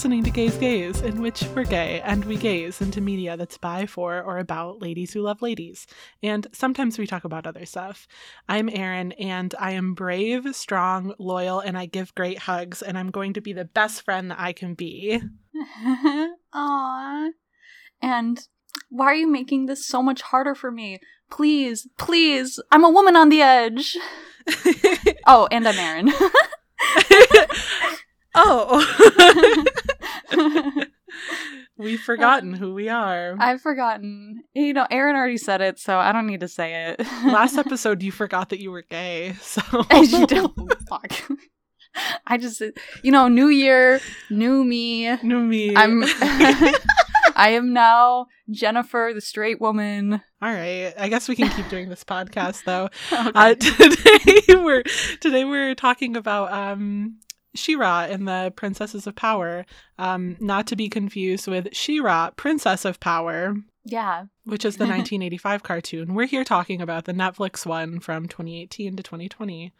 Listening to Gays Gaze, in which we're gay and we gaze into media that's by, for, or about ladies who love ladies. And sometimes we talk about other stuff. I'm Erin, and I am brave, strong, loyal, and I give great hugs, and I'm going to be the best friend that I can be. Aww. And why are you making this so much harder for me? Please, please, I'm a woman on the edge. oh, and I'm Erin. oh. We've forgotten who we are. I've forgotten. You know, Aaron already said it, so I don't need to say it. Last episode, you forgot that you were gay, so. you don't. Fuck. I just, you know, new year, new me. New me. I'm. I am now Jennifer, the straight woman. All right. I guess we can keep doing this podcast though. Okay. Uh, today we're today we're talking about um She-Ra in the Princesses of Power, um, not to be confused with She-Ra, Princess of Power, yeah. which is the 1985 cartoon. We're here talking about the Netflix one from 2018 to 2020.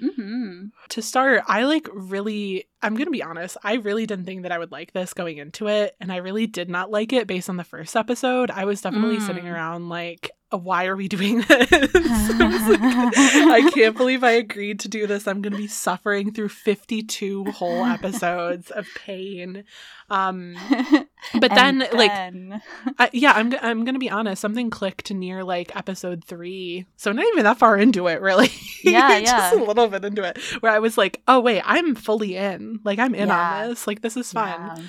Mm-hmm. To start, I like really, I'm going to be honest, I really didn't think that I would like this going into it. And I really did not like it based on the first episode. I was definitely Mm. sitting around like, "Uh, why are we doing this? I, like, I can't believe I agreed to do this. I'm going to be suffering through 52 whole episodes of pain. Um, but then, And like, I, yeah, I'm, I'm going to be honest, something clicked near like episode three. So not even that far into it, really. Yeah, Just a little bit into it where I was like, oh, wait, I'm fully in. Like, I'm in Yeah. on this. Like, this is fun. Yeah.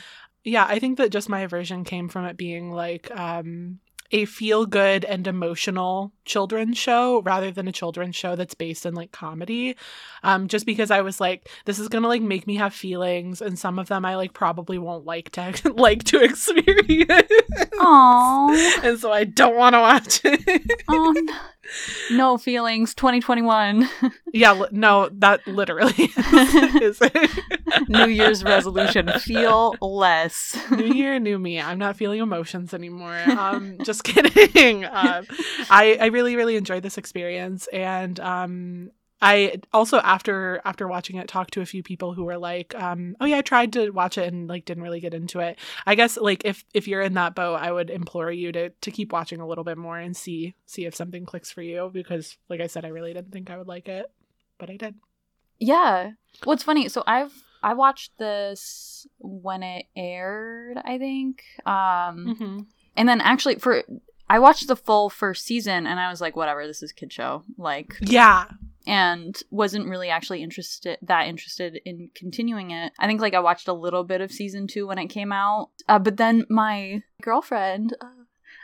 Yeah, I think that just my aversion came from it being like um, a feel good and emotional children's show rather than a children's show that's based in like comedy. Um, just because I was like, this is gonna like make me have feelings, and some of them I like probably won't like to like to experience. Aw. and so I don't want to watch it. Oh, no. feelings. 2021. yeah, no, that literally is, is it. New Year's resolution. Feel less. new year, new me. I'm not feeling emotions anymore. Um, just kidding. Um, I I really really enjoyed this experience, and um, I also after after watching it talked to a few people who were like, um, oh yeah, I tried to watch it and like didn't really get into it. I guess like if if you're in that boat, I would implore you to to keep watching a little bit more and see see if something clicks for you because like I said, I really didn't think I would like it, but I did. Yeah. What's funny? So I've I watched this when it aired. I think. Um, Mm-hmm. and then actually for I watched the full first season, and I was like, whatever, this is kid show. Like, Yeah. And wasn't really actually interested that interested in continuing it. I think like I watched a little bit of season two when it came out, uh, but then my girlfriend, uh,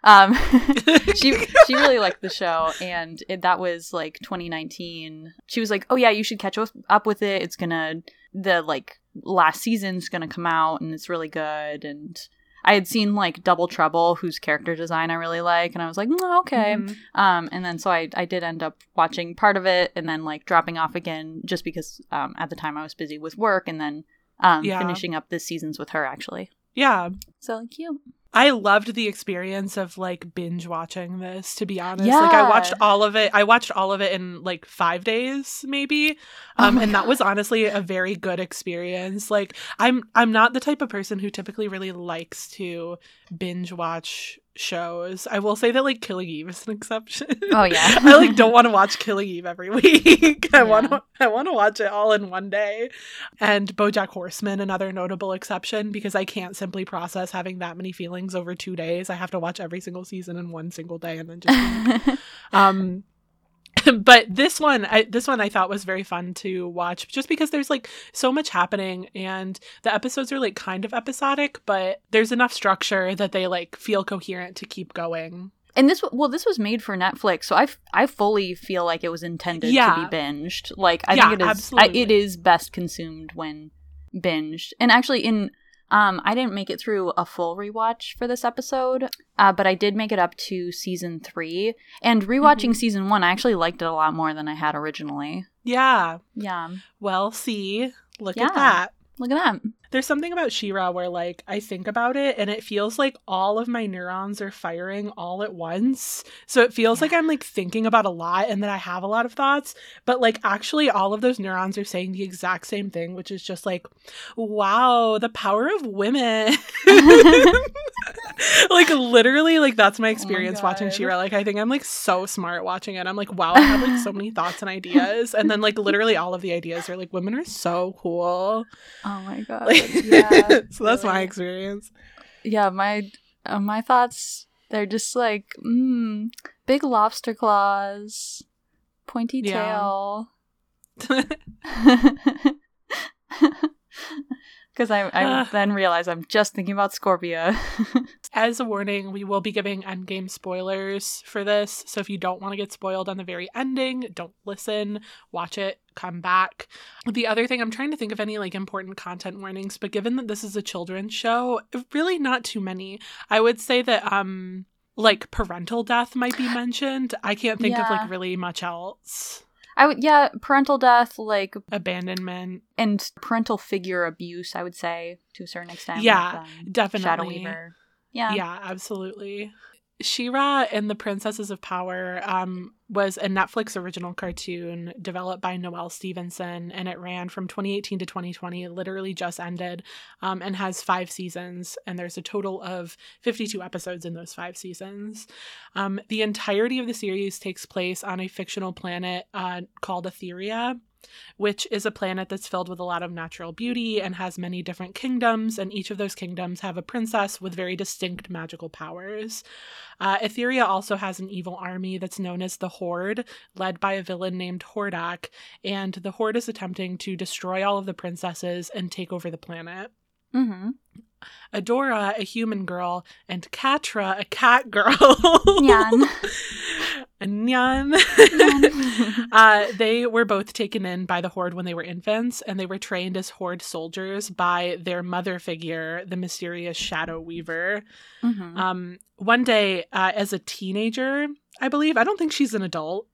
um, she she really liked the show, and it, that was like 2019. She was like, "Oh yeah, you should catch up with it. It's gonna the like last season's gonna come out, and it's really good." And I had seen like Double Trouble, whose character design I really like, and I was like, mm, "Okay." Mhm. Um, and then so I, I did end up watching part of it and then like dropping off again just because um, at the time I was busy with work and then um, Yeah. finishing up this seasons with her actually. Yeah. So like cute. I loved the experience of like binge watching this, to be honest. Yeah. Like I watched all of it. I watched all of it in like five days, maybe. Oh Um, my and that was honestly a very good experience. Like I'm I'm not the type of person who typically really likes to binge watch shows. I will say that like Killing Eve is an exception. Oh, yeah. I like don't want to watch Killing Eve every week. I Yeah. want to I want to watch it all in one day. And BoJack Horseman another notable exception because I can't simply process having that many feelings over 2 days. I have to watch every single season in one single day and then just um but this one I, this one i thought was very fun to watch just because there's like so much happening and the episodes are like kind of episodic but there's enough structure that they like feel coherent to keep going and this well this was made for Netflix, so I, f- I fully feel like it was intended Yeah. to be binged. Like I Yeah, think it is, I, it is best consumed when binged. And actually in um I didn't make it through a full rewatch for this episode, uh, but I did make it up to season 3 and rewatching Mhm. season 1 I actually liked it a lot more than I had originally. yeah Yeah. well see look Yeah. at that Look at that. There's something about She-Ra where like I think about it and it feels like all of my neurons are firing all at once. So it feels like I'm like thinking about a lot and that I have a lot of thoughts, but like actually all of those neurons are saying the exact same thing, which is just like, wow, the power of women. like literally like that's my oh experience watching She-Ra. Like I think I'm like so smart watching it. I'm like, wow, I have like so many thoughts and ideas. And then like literally all of the ideas are like women are so cool. Oh my god. Like, yeah. so that's my experience. Yeah, my uh, my thoughts they're just like mm, big lobster claws, pointy Yeah. tail. Because I, I Ah. then realize I'm just thinking about Scorpia. As a warning, we will be giving endgame spoilers for this. So if you don't want to get spoiled on the very ending, don't listen, watch it, come back. The other thing, I'm trying to think of any like important content warnings, but given that this is a children's show, really not too many. I would say that um like parental death might be mentioned. I can't think of like really much else. I would yeah, parental death, like Abandonment. and parental figure abuse. I would say to a certain extent. Yeah, with, um, Definitely. Shadow Weaver. Yeah. Yeah, absolutely. She-Ra and the Princesses of Power um, was a Netflix original cartoon developed by Noelle Stevenson, and it ran from 2018 to 2020. It literally just ended um, and has five seasons, and there's a total of 52 episodes in those five seasons. Um, the entirety of the series takes place on a fictional planet uh, called Etheria. Which is a planet that's filled with a lot of natural beauty and has many different kingdoms, and each of those kingdoms have a princess with very distinct magical powers. Uh, Etheria also has an evil army that's known as the Horde, led by a villain named Hordak, and the Horde is attempting to destroy all of the princesses and take over the planet. Mm-hmm. Adora, a human girl, and Catra, a cat girl. Nyan. Nyan. Nyan. uh, they were both taken in by the Horde when they were infants, and they were trained as Horde soldiers by their mother figure, the mysterious Shadow Weaver. Mhm. Um, one day, uh, as a teenager, I believe, I don't think she's an adult,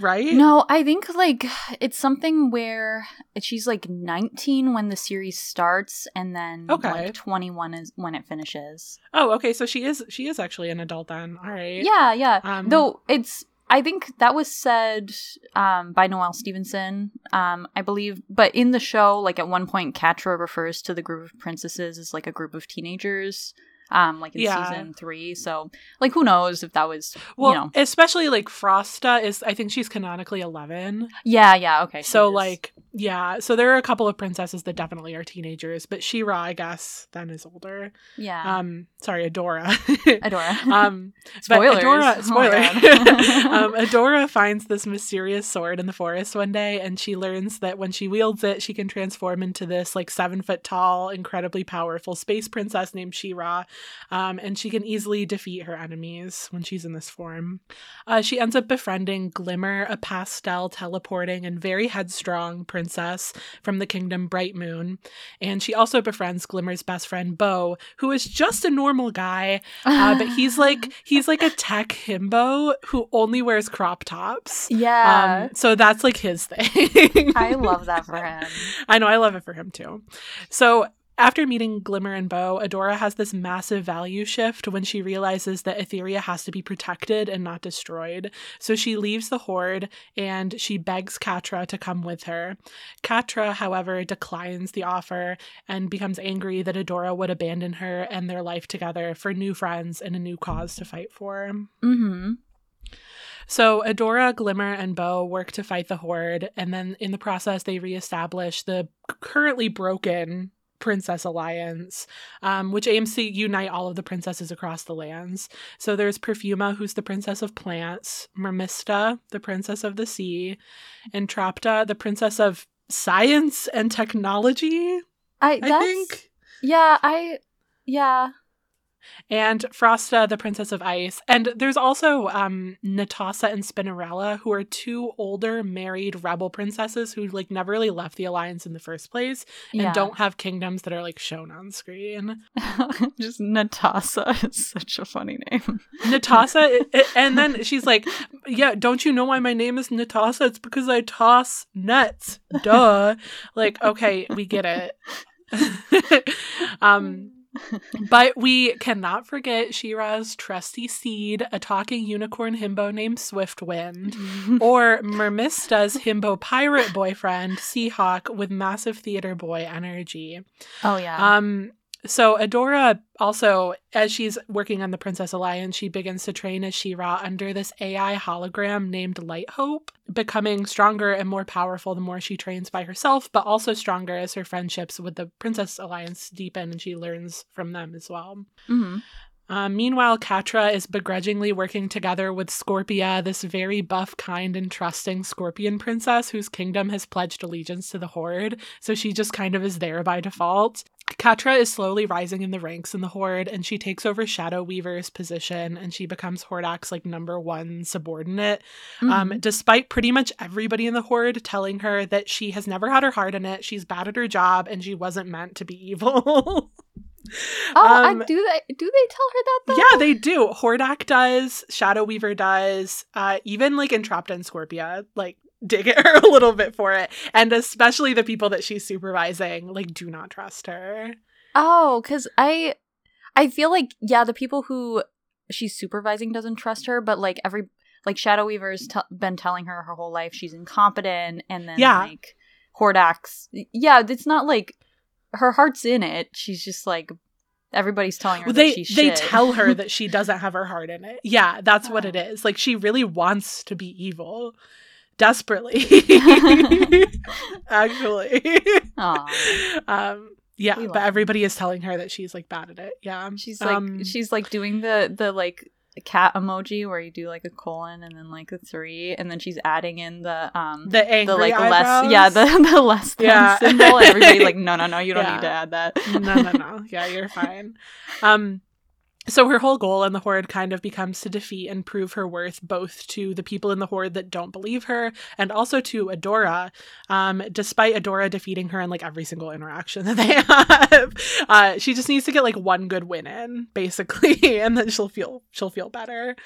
right? No, I think like it's something where she's like 19 when the series starts, and then Okay. like 21 is when it finishes. Oh, okay. So she is she is actually an adult then. All right. Yeah, yeah. Um, Though it's, I think that was said um, by Noelle Stevenson, um, I believe. But in the show, like at one point, Catra refers to the group of princesses as like a group of teenagers. Um, like in Yeah. season three, so like who knows if that was, Well, you know, especially like Frosta is. I think she's canonically eleven. yeah, yeah, okay. So like, yeah. So there are a couple of princesses that definitely are teenagers, but She-Ra, I guess, then is older. yeah, Um, sorry, Adora. Adora. um, Spoilers. Adora, Oh spoiler. God. um, Adora finds this mysterious sword in the forest one day, and she learns that when she wields it, she can transform into this like seven foot tall, incredibly powerful space princess named She-Ra, um, and she can easily defeat her enemies when she's in this form. Uh, she ends up befriending Glimmer, a pastel teleporting and very headstrong princess from the kingdom Bright Moon, and she also befriends Glimmer's best friend Bow, who is just a normal guy uh, but he's like he's like a tech himbo who only wears crop tops. yeah. Um, so that's like his thing. I love that for him. I know I love it for him too. So after meeting Glimmer and Bow, Adora has this massive value shift when she realizes that Etheria has to be protected and not destroyed. So she leaves the Horde and she begs Catra to come with her. Catra, however, declines the offer and becomes angry that Adora would abandon her and their life together for new friends and a new cause to fight for. Mm-hmm. So Adora, Glimmer, and Bow work to fight the Horde, and then in the process, they reestablish the currently broken Princess Alliance, um, which aims to unite all of the princesses across the lands. So there's Perfuma, who's the princess of plants, Mermista, the princess of the sea, and Trapta, the princess of science and technology, I, I think. Yeah, I. Yeah. And Frosta, the Princess of Ice. And there's also um, Netossa and Spinnerella, who are two older married rebel princesses who like never really left the alliance in the first place and yeah. don't have kingdoms that are like shown on screen. Just Netossa is such a funny name. Netossa, and then she's like, "Yeah, don't you know why my name is Netossa? It's because I toss nuts." Duh. like, okay, we get it. um, but we cannot forget She-Ra's trusty steed, a talking unicorn himbo named Swiftwind, or Mermista's himbo pirate boyfriend, Seahawk, with massive theater boy energy. oh yeah. Um, so Adora also, as she's working on the Princess Alliance, she begins to train as She-Ra under this AI hologram named Light Hope, becoming stronger and more powerful the more she trains by herself, but also stronger as her friendships with the Princess Alliance deepen and she learns from them as well. Mhm. Um, meanwhile, Catra is begrudgingly working together with Scorpia, this very buff, kind, and trusting scorpion princess whose kingdom has pledged allegiance to the Horde, so she just kind of is there by default. Catra is slowly rising in the ranks in the Horde, and she takes over Shadow Weaver's position, and she becomes Hordak's like number one subordinate. Um, Mhm. despite pretty much everybody in the Horde telling her that she has never had her heart in it, she's bad at her job, and she wasn't meant to be evil. oh, um, I, do they do they tell her that though? Yeah, they do. Hordak does. Shadow Weaver does. Uh, even like Entrapta and Scorpia, like dig at her a little bit for it, and especially the people that she's supervising, like do not trust her. Oh, because I, I feel like yeah, the people who she's supervising doesn't trust her, but like every like Shadow Weaver's t- been telling her her whole life she's incompetent, and then Yeah. like Hordak's yeah, it's not like her heart's in it. She's just like everybody's telling her Well, that they she's they tell her that she doesn't have her heart in it. Yeah, that's what it is. Like she really wants to be evil, desperately. Actually. Um. Yeah, but everybody is telling her that she's like bad at it. Yeah. She's like Um, she's like doing the the like cat emoji where you do like a colon and then like a three, and then she's adding in the um the angry the like eyebrows. less yeah the the less than Yeah. symbol everybody like no no no you don't Yeah. need to add that no, no, no. Yeah, you're fine. Um, so her whole goal in the horde kind of becomes to defeat and prove her worth both to the people in the horde that don't believe her and also to Adora. Um, despite Adora defeating her in like every single interaction that they have, uh, she just needs to get like one good win in, basically, and then she'll feel she'll feel better.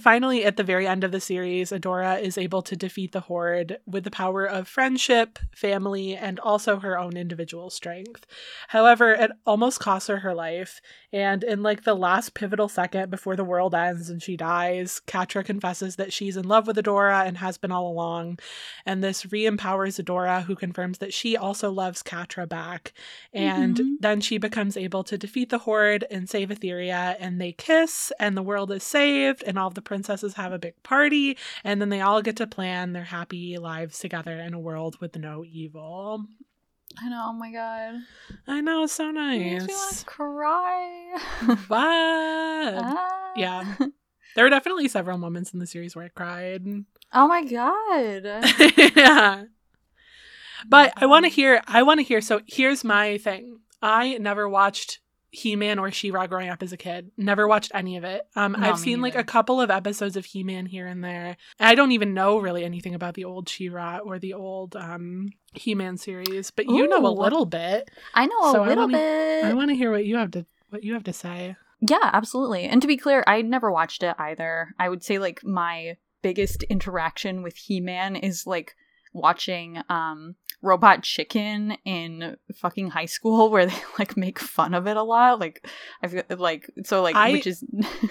Finally, at the very end of the series, Adora is able to defeat the horde with the power of friendship, family, and also her own individual strength. However, it almost costs her her life, and in like the last pivotal second before the world ends and she dies, Catra confesses that she's in love with Adora and has been all along, and this re-empowers Adora, who confirms that she also loves Catra back, and Mhm. then she becomes able to defeat the Horde and save Etheria, and they kiss, and the world is saved, and all the princesses have a big party, and then they all get to plan their happy lives together in a world with no evil. I know oh my god I know, it's so It makes me nice. want to cry But Ah. yeah. there were definitely several moments in the series where I cried. oh my god yeah. But I want to hear I want to hear so here's my thing. I never watched He-Man or She-Ra growing up as a kid. Never watched any of it. Um I've seen like a couple of episodes of He-Man here and there. I don't even know really anything about the old She-Ra or the old um He-Man series, but you know a little bit. I know a So I little wanna- bit I want to hear what you have to what you have to say. Yeah, absolutely. And to be clear, I never watched it either. I would say like my biggest interaction with He-Man is like watching um Robot Chicken in fucking high school where they like make fun of it a lot. Like I feel like so like I- which is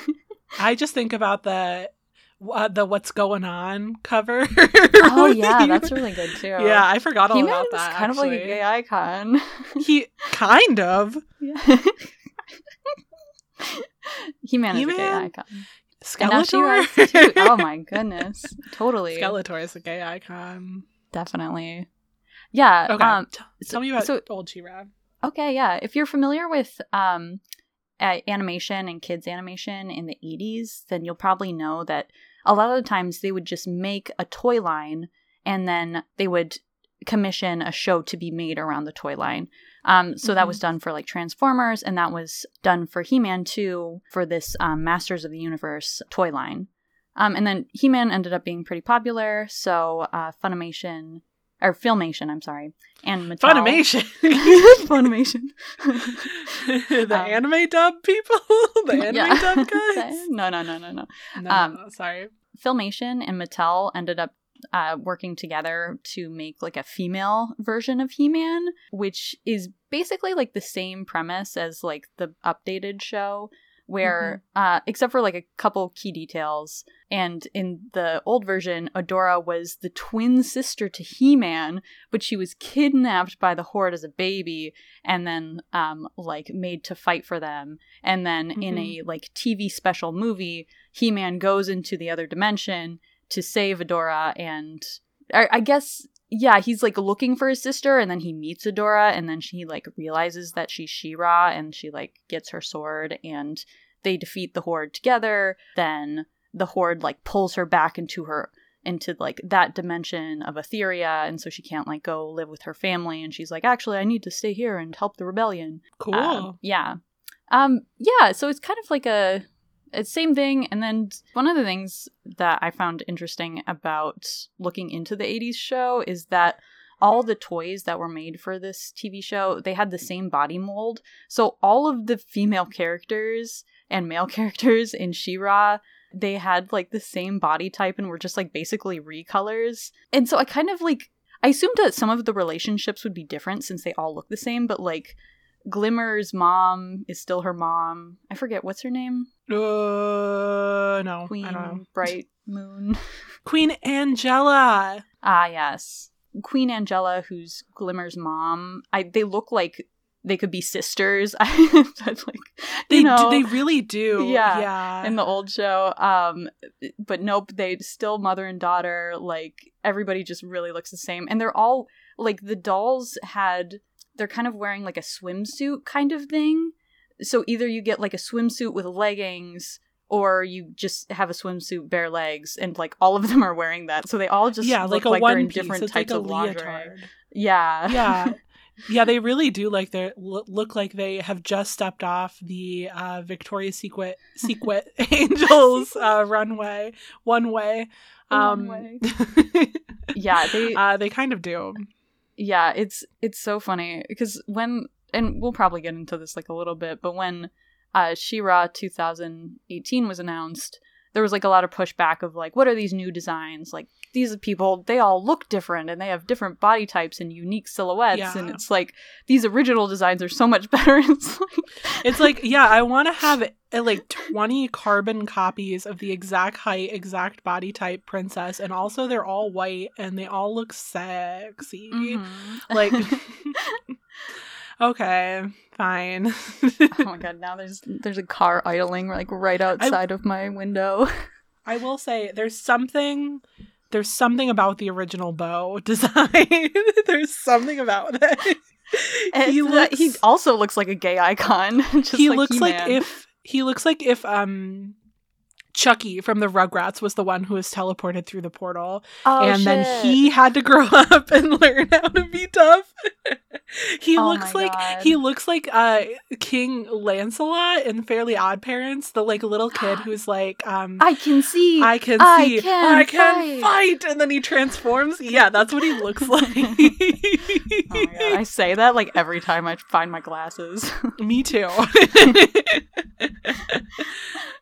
I just think about the uh, the what's going on cover. Oh yeah, He-Man. that's really good too. Yeah, I forgot all He-Man about that. kind of like a actually. gay icon. He kind of Yeah. He-Man is a gay He-Man? icon. Skeletor. Too. Oh my goodness. Totally. Skeletor is a gay icon. Definitely. Yeah. Okay, Um, tell me about so- old She-Ra. okay. Yeah. If you're familiar with um, animation and kids animation in the 80s, then you'll probably know that a lot of the times they would just make a toy line and then they would commission a show to be made around the toy line. Um, so that Mhm. was done for like Transformers, and that was done for He Man too for this um, Masters of the Universe toy line. Um, and then He Man ended up being pretty popular, so uh, Funimation or Filmation, I'm sorry, and Mattel. Funimation. Funimation. the Um, anime dub people? the anime Yeah. dub guys? no, no, no, no, no. Um, no, no, sorry. Filmation and Mattel ended up uh, working together to make like a female version of He-Man, which is basically like the same premise as like the updated show where uh except for like a couple key details. And in the old version Adora was the twin sister to He-Man but she was kidnapped by the horde as a baby and then um like made to fight for them. And then in a like TV special movie He-Man goes into the other dimension to save Adora and I, I guess yeah, he's like looking for his sister, and then he meets Adora, and then she like realizes that she's She-Ra, and she like gets her sword, and they defeat the Horde together. Then the Horde like pulls her back into her into like that dimension of Etheria, and so she can't like go live with her family, and she's like, actually, I need to stay here and help the rebellion. Cool. Um, yeah, um, yeah. So it's kind of like a it's same thing and then one of the things that i found interesting about looking into the 80s show is that all the toys that were made for this tv show they had the same body mold so all of the female characters and male characters in She-Ra they had like the same body type and were just like basically recolors and so i kind of like i assumed that some of the relationships would be different since they all look the same but like Glimmer's mom is still her mom. I forget what's her name. Uh, no, Queen I don't know. Bright Moon. Queen Angela. ah, yes, Queen Angela, who's Glimmer's mom. I they look like they could be sisters. Like They know, do, they really do. Yeah, yeah. in the old show. Um, but nope, they still mother and daughter. Like everybody just really looks the same, and they're all like the dolls had. They're kind of wearing like a swimsuit kind of thing. So either you get like a swimsuit with leggings, or you just have a swimsuit bare legs, and like all of them are wearing that. So they all just yeah, look like a like one they're in piece. different it's types like of lingerie. leotard. Yeah, Yeah. Yeah, they really do like they look like they have just stepped off the uh, Victoria's Secret Secret Angels uh, runway, one way. Um, One yeah. They uh, they kind of do. yeah it's it's so funny because when and we'll probably get into this like a little bit but when uh She-Ra 2018 was announced there was like a lot of pushback of like what are these new designs like these people they all look different and they have different body types and unique silhouettes Yeah. and it's like these original designs are so much better it's like It's like, yeah, I want to have uh, like 20 carbon copies of the exact height, exact body type princess, and also they're all white and they all look sexy. Mhm. Like, okay, fine. oh my god now there's there's a car idling like right outside of my window I will say there's something there's something about the original bow design. there's something about it. And he looks he also looks like a gay icon just he like looks like He-Man. if he looks like if um Chuckie from the Rugrats was the one who was teleported through the portal, Oh, and then he had to grow up and learn how to be tough. he Oh looks like God. he looks like uh King Lancelot in Fairly Odd Parents, the like little kid who's like um I can see. I can I see. can I can fight. And then he transforms. Yeah, that's what he looks like. oh. I say that like every time I find my glasses. Me too.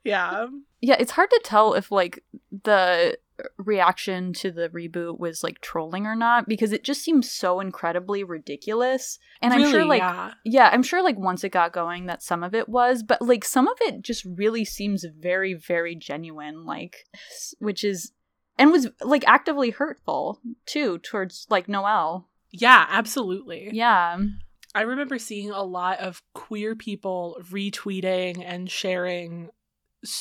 yeah. Yeah, it's hard to tell if like the reaction to the reboot was like trolling or not because it just seems so incredibly ridiculous. And I'm sure like yeah. yeah, I'm sure like once it got going that some of it was, but like some of it just really seems very very genuine like which is and was like actively hurtful too towards like Noelle Yeah, absolutely. Yeah. I remember seeing a lot of queer people retweeting and sharing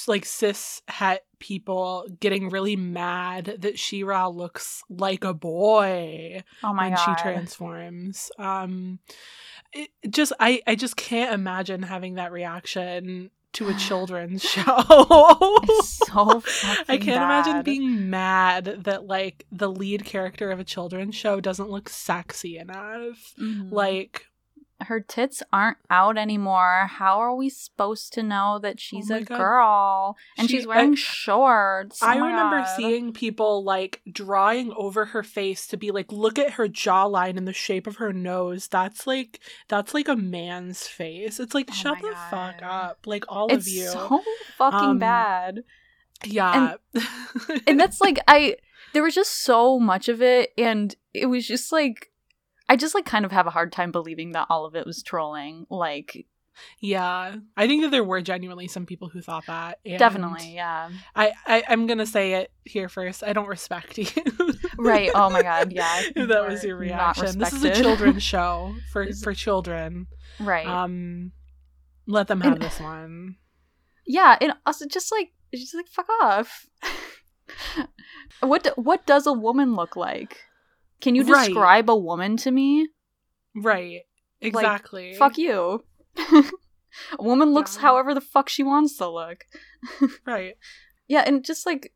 like cis het people getting really mad that She-Ra looks like a boy Oh my when god. she transforms. Um it just I I just can't imagine having that reaction to a children's show. It's so I can't imagine being mad that like the lead character of a children's show doesn't look sexy enough. Mhm. Like her tits aren't out anymore. How are we supposed to know that she's Oh a God. girl? And She- she's wearing I- shorts. Oh I remember God. seeing people like drawing over her face to be like, look at her jawline and the shape of her nose. That's like that's like a man's face. It's like Oh shut the fuck up. Like all it's of you. so fucking Um, bad. Yeah. and that's like I there was just so much of it and it was just like I just like kind of have a hard time believing that all of it was trolling. Like yeah. I think that there were genuinely some people who thought that. and definitely, yeah. I, I I'm gonna say it here first. I don't respect you. Right. Oh my god, yeah. That was your You are not reaction. This is a children's show for for children. Right. Um let them have And- this one. yeah, and also just like just like fuck off. what do- what does a woman look like? Can you Right. describe a woman to me? Right. Exactly. Fuck you. a woman looks Yeah. however the fuck she wants to look. Right. Yeah, and just like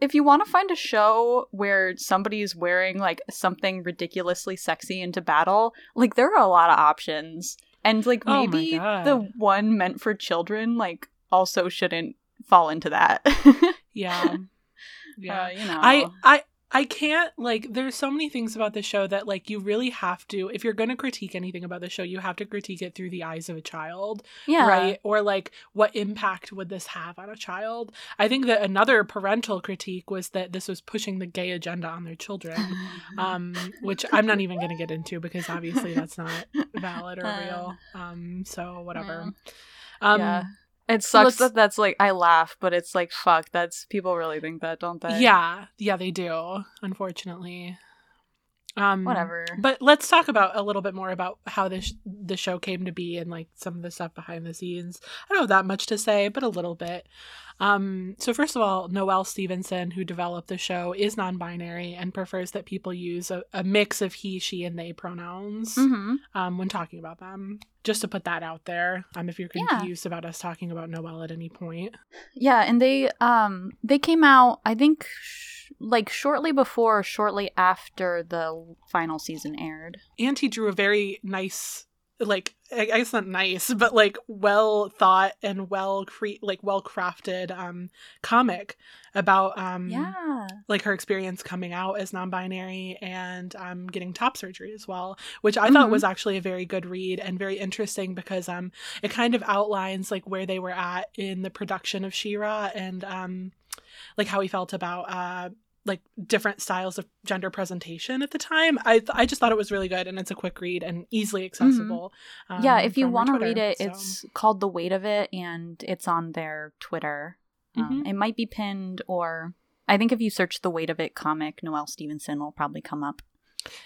if you want to find a show where somebody is wearing like something ridiculously sexy into battle, like there are a lot of options. And like Oh maybe God. the one meant for children like also shouldn't fall into that. Yeah. Yeah. Uh, you know. I I I can't like there's so many things about the show that like you really have to if you're going to critique anything about the show you have to critique it through the eyes of a child yeah. right or like what impact would this have on a child i think that another parental critique was that this was pushing the gay agenda on their children um which i'm not even going to get into because obviously that's not valid or Uh, real um so whatever yeah. um yeah. It sucks that that's like I laugh, but it's like fuck. That's people really think that, don't they? yeah yeah they do unfortunately um Whatever. But let's talk about a little bit more about how this the show came to be and like some of the stuff behind the scenes. I don't have that much to say, but a little bit. Um, so first of all, Noelle Stevenson, who developed the show, is non-binary and prefers that people use a, a mix of he, she, and they pronouns hmm um, when talking about them. Just to put that out there, um, if you're Yeah. confused about us talking about Noelle at any point. Yeah, and they um they came out I think sh- like shortly before shortly after the final season aired. and he drew a very nice like i guess not nice but like well thought and well cre- like well crafted um comic about um yeah. like her experience coming out as non-binary and um getting top surgery as well which i thought Mhm. was actually a very good read and very interesting because um it kind of outlines like where they were at in the production of She-Ra and um like how he felt about uh like different styles of gender presentation at the time. I th- I just thought it was really good and it's a quick read and easily accessible. um, yeah, if you want to read it, so- it's called The Weight of It and it's on their Twitter. Um, Mhm. it might be pinned or I think if you search The Weight of It comic, Noelle Stevenson will probably come up.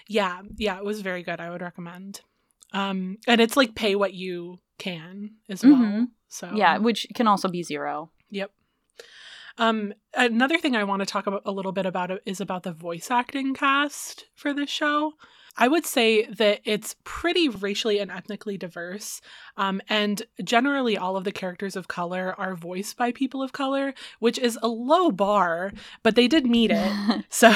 yeah, yeah, it was very good. I would recommend. Um and it's like pay what you can as well. Mhm. So Yeah, which can also be zero. Yep. Um, another thing I want to talk about a little bit about is about the voice acting cast for this show. I would say that it's pretty racially and ethnically diverse, um, and generally all of the characters of color are voiced by people of color, which is a low bar, but they did meet it. So,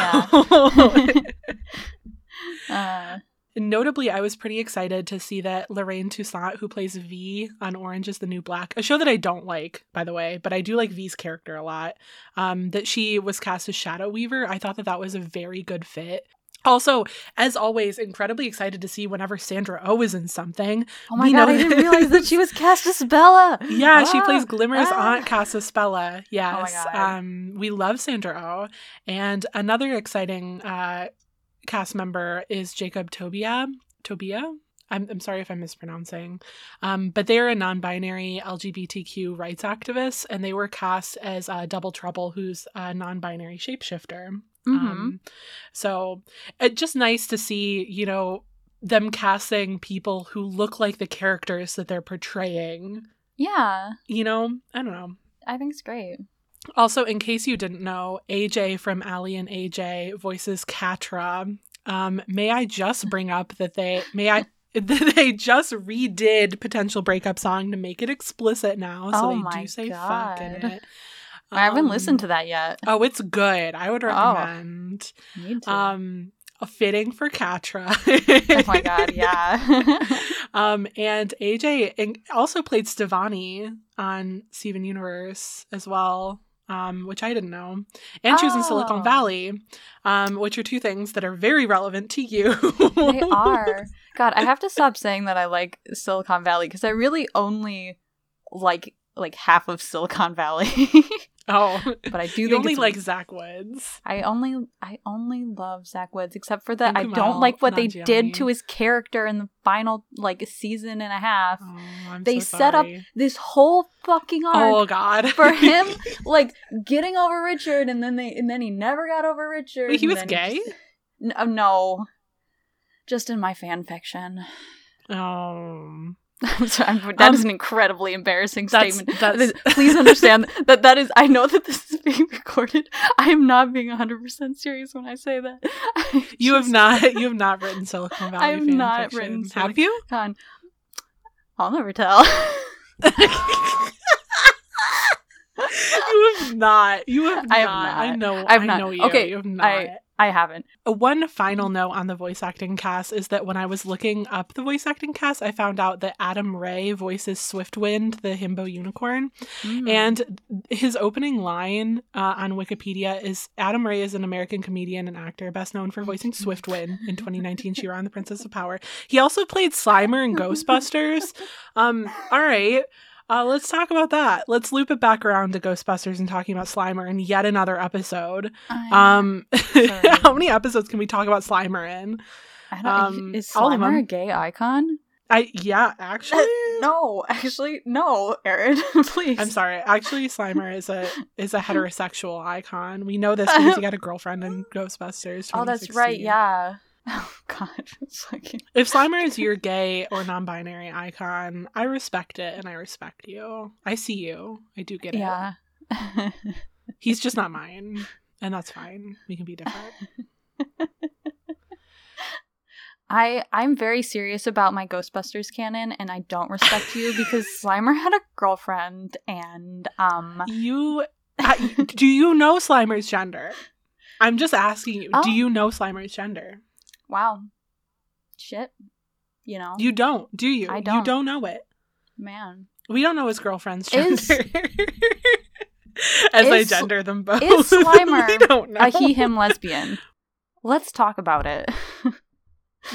uh, Notably, I was pretty excited to see that Lorraine Toussaint, who plays V on Orange is the New Black, a show that I don't like, by the way, but I do like V's character a lot, um, that she was cast as Shadow Weaver. I thought that that was a very good fit. Also, as always, incredibly excited to see whenever Sandra Oh is in something. oh my We god, I didn't realize that she was cast as Bella. Yeah, she Ah, plays Glimmer's ah. aunt, Castaspella. Yes. God. Um, we love Sandra Oh. And another exciting uh, cast member is Jacob Tobia. Tobia? I'm, I'm sorry if I'm mispronouncing. Um, but they're a non binary LGBTQ rights activist, and they were cast as uh, Double Trouble, who's a non binary shapeshifter. Mhm. Um, so it's just nice to see, you know, them casting people who look like the characters that they're portraying yeah, you know, I don't know. I think it's great. Also, in case you didn't know, AJ from Aly and AJ voices Catra. Um, may I just bring up that they may I that they just redid potential breakup song to make it explicit now, so Oh they do say fuck in God. it. I haven't Um, listened to that yet. Oh, it's good. I would Oh. recommend. Need to. Um, fitting for Catra. oh my god, yeah. um, and AJ also played Stevonnie on Steven Universe as well, um, which I didn't know. And she was in Silicon Oh. Valley, um, which are two things that are very relevant to you. they are. God, I have to stop saying that I like Silicon Valley because I really only like like half of Silicon Valley. Oh, but I do you think only like Zach Woods. I only I only love Zach Woods, except for that I don't like what they did to his character in the final like season and a half. Oh, They so set up. This whole fucking arc Oh God, for him, like getting over Richard, and then they and then he never got over Richard. Wait, he was gay? just- no, no, just in my fan fiction. Um, sorry, that is Um, an incredibly embarrassing that's statement. that's Please understand that that is. I know that this is being recorded. I am not being 100 percent serious when I say that. I you have not you have not written Silicon Valley. I have not fiction. written Have you? Con- I'll never tell. you have not. You have I have not. not. I know. I have I not. know you. Okay, you have not. I- I haven't. Uh, One final note on the voice acting cast is that when I was looking up the voice acting cast, I found out that Adam Ray voices Swiftwind, the himbo unicorn. Mm. And his opening line uh, on Wikipedia is Adam Ray is an American comedian and actor, best known for voicing Swiftwind in 2019 She-Ra and the Princess of Power. He also played Slimer in Ghostbusters. Um, all right. Uh, let's talk about that. Let's loop it back around to Ghostbusters and talking about Slimer in yet another episode. Um, how many episodes can we talk about Slimer in? I don't, um, is Slimer a gay icon? I yeah, actually, no, actually, no, Aaron, please. I'm sorry. Actually, Slimer is a is a heterosexual icon. We know this because he got a girlfriend in Ghostbusters. Oh, that's right. Yeah. Oh God, it's like If Slimer is your gay or non-binary icon, I respect it and I respect you. I see you. I do get it. yeah. He's just not mine, and that's fine. We can be different. I I'm very serious about my Ghostbusters canon, and I don't respect you because Slimer had a girlfriend, and um, You I, do you know Slimer's gender? I'm just asking you. Oh. Do you know Slimer's gender? Wow, shit, you know, You don't, do you? I You don't. You don't know it. man, We don't know his girlfriend's Is- gender. As I gender them both. is Slimer we don't know. a he him lesbian. Let's talk about it.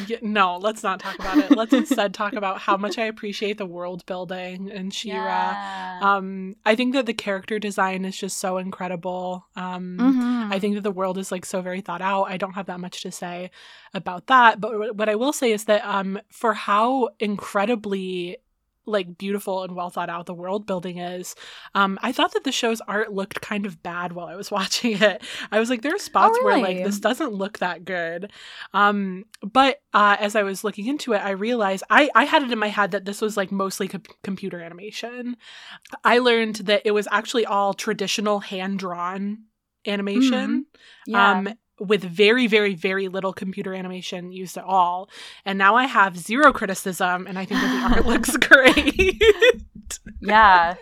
Yeah, no, let's not talk about it. Let's instead talk about how much I appreciate the world building and She-Ra. Yeah. Um, I think that the character design is just so incredible. Um, Mhm. I think that the world is like so very thought out. I don't have that much to say about that, but what- what I will say is that um, for how incredibly like beautiful and well thought out the world building is, um, I thought that the show's art looked kind of bad while I was watching it. I was like, there are spots where like this doesn't look that good. Um, but uh, as I was looking into it, I realized I I had it in my head that this was like mostly com- computer animation. I learned that it was actually all traditional hand drawn animation yeah. um with very very very little computer animation used at all. And now i have zero criticism and i think that the art looks great. Yeah.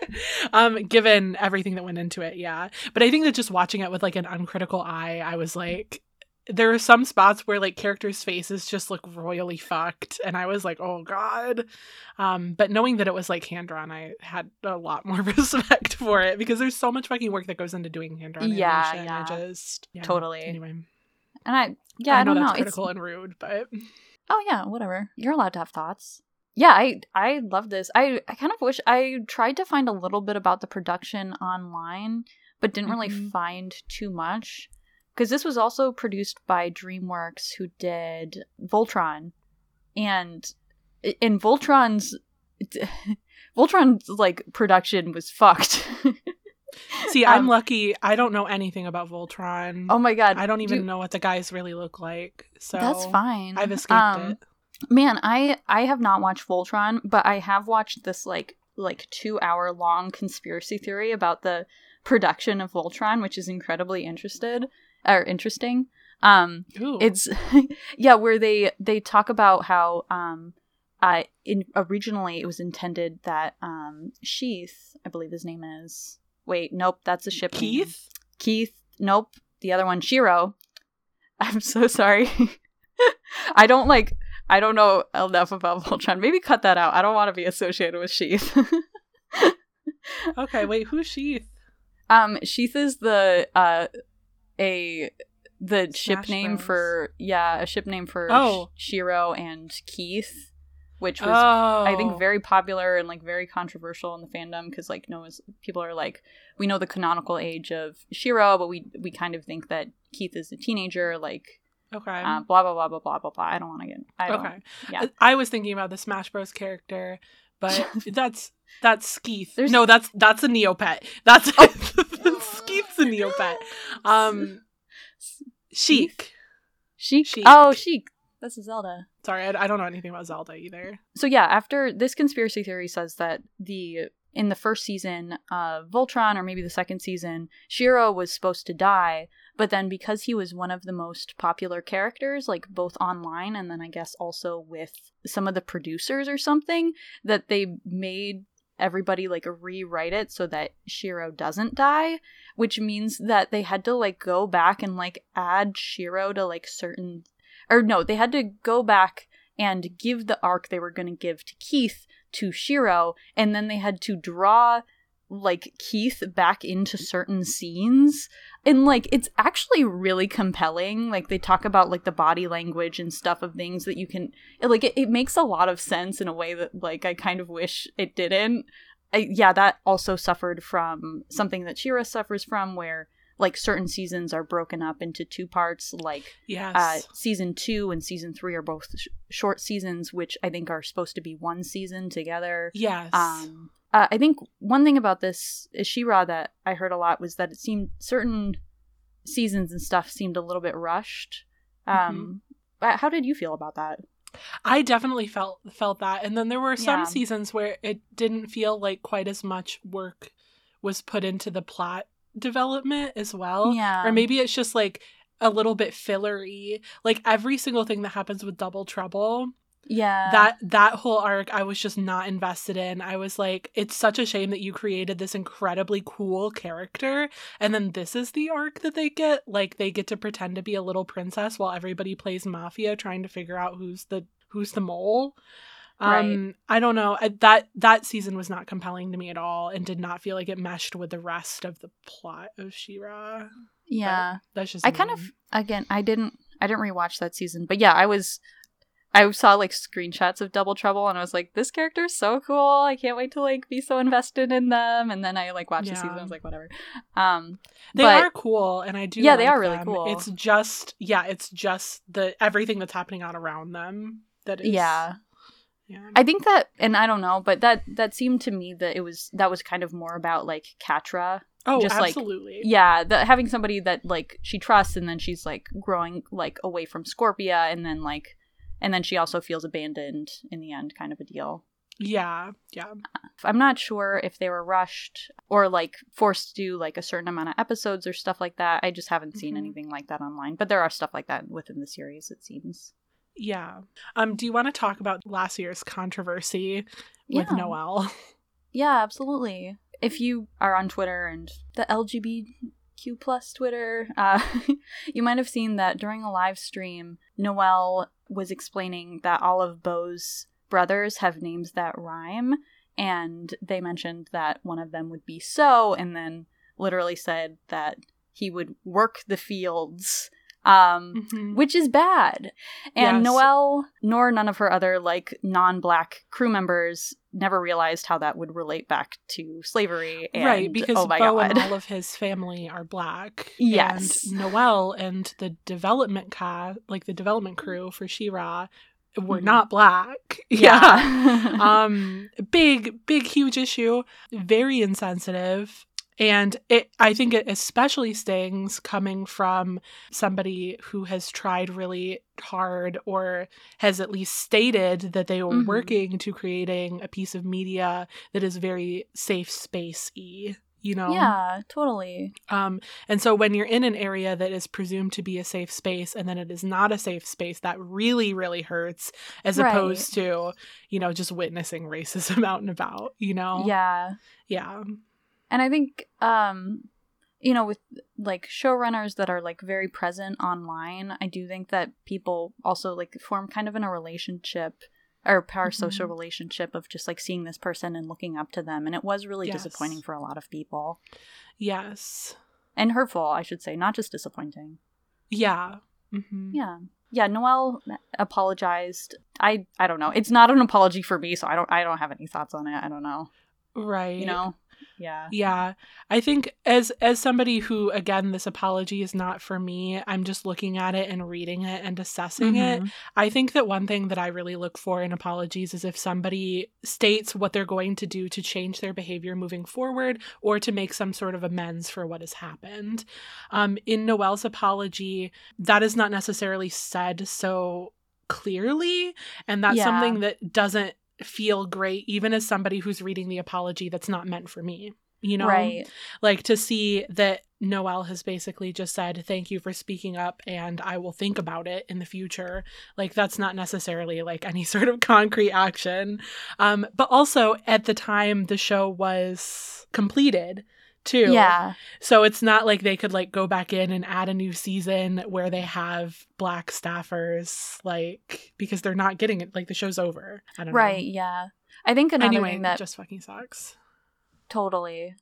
um given everything that went into it yeah. But i think that just watching it with like an uncritical eye i was like there are some spots where like characters faces just look royally fucked and i was like oh god um but knowing that it was like hand drawn i had a lot more respect for it because there's so much fucking work that goes into doing hand drawn Yeah, animation yeah. i just yeah. Totally. anyway And I yeah, I, I know don't that's know. It's critical and rude, but Oh yeah, whatever. You're allowed to have thoughts. Yeah, I I love this. I I kind of wish I tried to find a little bit about the production online, but didn't really Mhm. find too much because this was also produced by DreamWorks, who did Voltron, and in Voltron's Voltron's like production was fucked. see, I'm Um, lucky. I don't know anything about Voltron. oh my god, I don't even know what the guys really look like. So That's fine. I've escaped Um, it. Man, I I have not watched Voltron, but I have watched this like like 2 hour long conspiracy theory about the production of Voltron, which is incredibly interested or interesting. Um Ooh. it's yeah, where they they talk about how um uh in originally it was intended that um Sheith, I believe his name is. Wait, nope, that's a ship name. Keith. Keith. Nope. The other one, Shiro. I'm so sorry. I don't like. I don't know enough about Voltron. Maybe cut that out. I don't want to be associated with Sheith. Okay, wait, who's Sheith? um, Sheith is the uh a the ship Smash name Bros. for yeah a ship name for Oh. Sh- Shiro and Keith. which was oh, I think very popular and like very controversial in the fandom because like no one's people are like we know the canonical age of Shiro, but we we kind of think that Keith is a teenager, like okay. uh, blah blah blah blah blah blah blah. I don't want to get. I don't, okay. yeah. I was thinking about the Smash Bros character, but that's that's Skeith. There's- No, that's that's a Neopet. That's Oh. A Neopet. Um, Sheik. Sheik. Sheik. Oh, Sheik. That's a Zelda. Sorry, I, I don't know anything about Zelda either. So yeah, after this conspiracy theory says that the in the first season, uh, Voltron or maybe the second season, Shiro was supposed to die, but then because he was one of the most popular characters, like both online and then I guess also with some of the producers or something, that they made everybody like rewrite it so that Shiro doesn't die, which means that they had to like go back and like add Shiro to like certain or no, they had to go back and give the arc they were going to give to Keith to Shiro, and then they had to draw like Keith back into certain scenes. And like it's actually really compelling. Like they talk about like the body language and stuff of things that you can like it, it makes a lot of sense in a way that like I kind of wish it didn't. I, yeah, that also suffered from something that She-Ra suffers from where like certain seasons are broken up into two parts like Yes. uh, season two and season three are both sh- short seasons, which I think are supposed to be one season together. yes. Um, uh, I think one thing about this Ishira that I heard a lot was that it seemed certain seasons and stuff seemed a little bit rushed. Um, uh, How did you feel about that? I definitely felt felt that, and then there were some Yeah. seasons where it didn't feel like quite as much work was put into the plot development as well. yeah, or maybe it's just like a little bit fillery. Like every single thing that happens with Double Trouble, yeah, that that whole arc, I was just not invested in. I was like, it's such a shame that you created this incredibly cool character, and then this is the arc that they get. Like they get to pretend to be a little princess while everybody plays mafia, trying to figure out who's the who's the mole. Um, I don't know. I, that that season was not compelling to me at all, and did not feel like it meshed with the rest of the plot of She-Ra. yeah. That's just I kind of again, I didn't, I didn't rewatch that season, but yeah, I was. I saw like screenshots of Double Trouble and I was like, this character is so cool. I can't wait to like be so invested in them. And then I like watched the season. I was like, whatever. Um, They But- are cool, and I do. Yeah, they like are really them. cool. It's just yeah, it's just the everything that's happening on around them that is yeah. yeah. I think that, and I don't know, but that that seemed to me that it was that was kind of more about like Catra. oh, just, like, absolutely. Yeah, the, having somebody that like she trusts, and then she's like growing like away from Scorpia, and then like, and then she also feels abandoned in the end, kind of a deal. yeah, yeah. I'm not sure if they were rushed or like forced to do like a certain amount of episodes or stuff like that. I just haven't seen Mhm. anything like that online, but there are stuff like that within the series. It seems. Yeah. Um, do you want to talk about last year's controversy with Yeah. Noelle? Yeah, absolutely. If you are on Twitter and the LGBTQ plus Twitter, uh, you might have seen that during a live stream, Noelle was explaining that all of Bow's brothers have names that rhyme, and they mentioned that one of them would be So, and then literally said that he would work the fields. Um, Mhm. which is bad. And Yes. Noelle, nor none of her other like non-black crew members, never realized how that would relate back to slavery. And, right, because oh Bo god, and all of his family are black. Yes. And Noelle and the development cast, like the development crew for She-Ra, were Mhm. not black. yeah, um big big huge issue very insensitive and it i think it especially stings coming from somebody who has tried really hard or has at least stated that they were Mhm. working to creating a piece of media that is very safe space y you know yeah, totally. um, and so when you're in an area that is presumed to be a safe space and then it is not a safe space, that really, really hurts as Right. opposed to, you know, just witnessing racism out and about, you know? Yeah, Yeah. And I think um, you know, with like showrunners that are like very present online, I do think that people also like form kind of in a relationship or parasocial Mhm. relationship of just like seeing this person and looking up to them and it was really Yes. disappointing for a lot of people Yes. and hurtful i should say not just disappointing Yeah. hmm yeah yeah, Noelle apologized. I I don't know. It's not an apology for me, so I don't I don't have any thoughts on it. I don't know. Right. You know. Yeah. Yeah. I think as as somebody who again this apology is not for me, I'm just looking at it and reading it and assessing it. Mhm. I think that one thing that I really look for in apologies is if somebody states what they're going to do to change their behavior moving forward or to make some sort of amends for what has happened. Um, in Noelle's apology, that is not necessarily said so clearly, and that's Yeah. something that doesn't feel great, even as somebody who's reading the apology that's not meant for me. You know, Right. like to see that noelle has basically just said, Thank you for speaking up, and I will think about it in the future. Like, that's not necessarily like any sort of concrete action. Um, but also, at the time the show was completed, too. Yeah. So it's not like they could like go back in and add a new season where they have black staffers, like, because they're not getting it. Like, the show's over. I don't Right. know. Right, yeah. I think another Anyway, thing that just fucking sucks. Totally.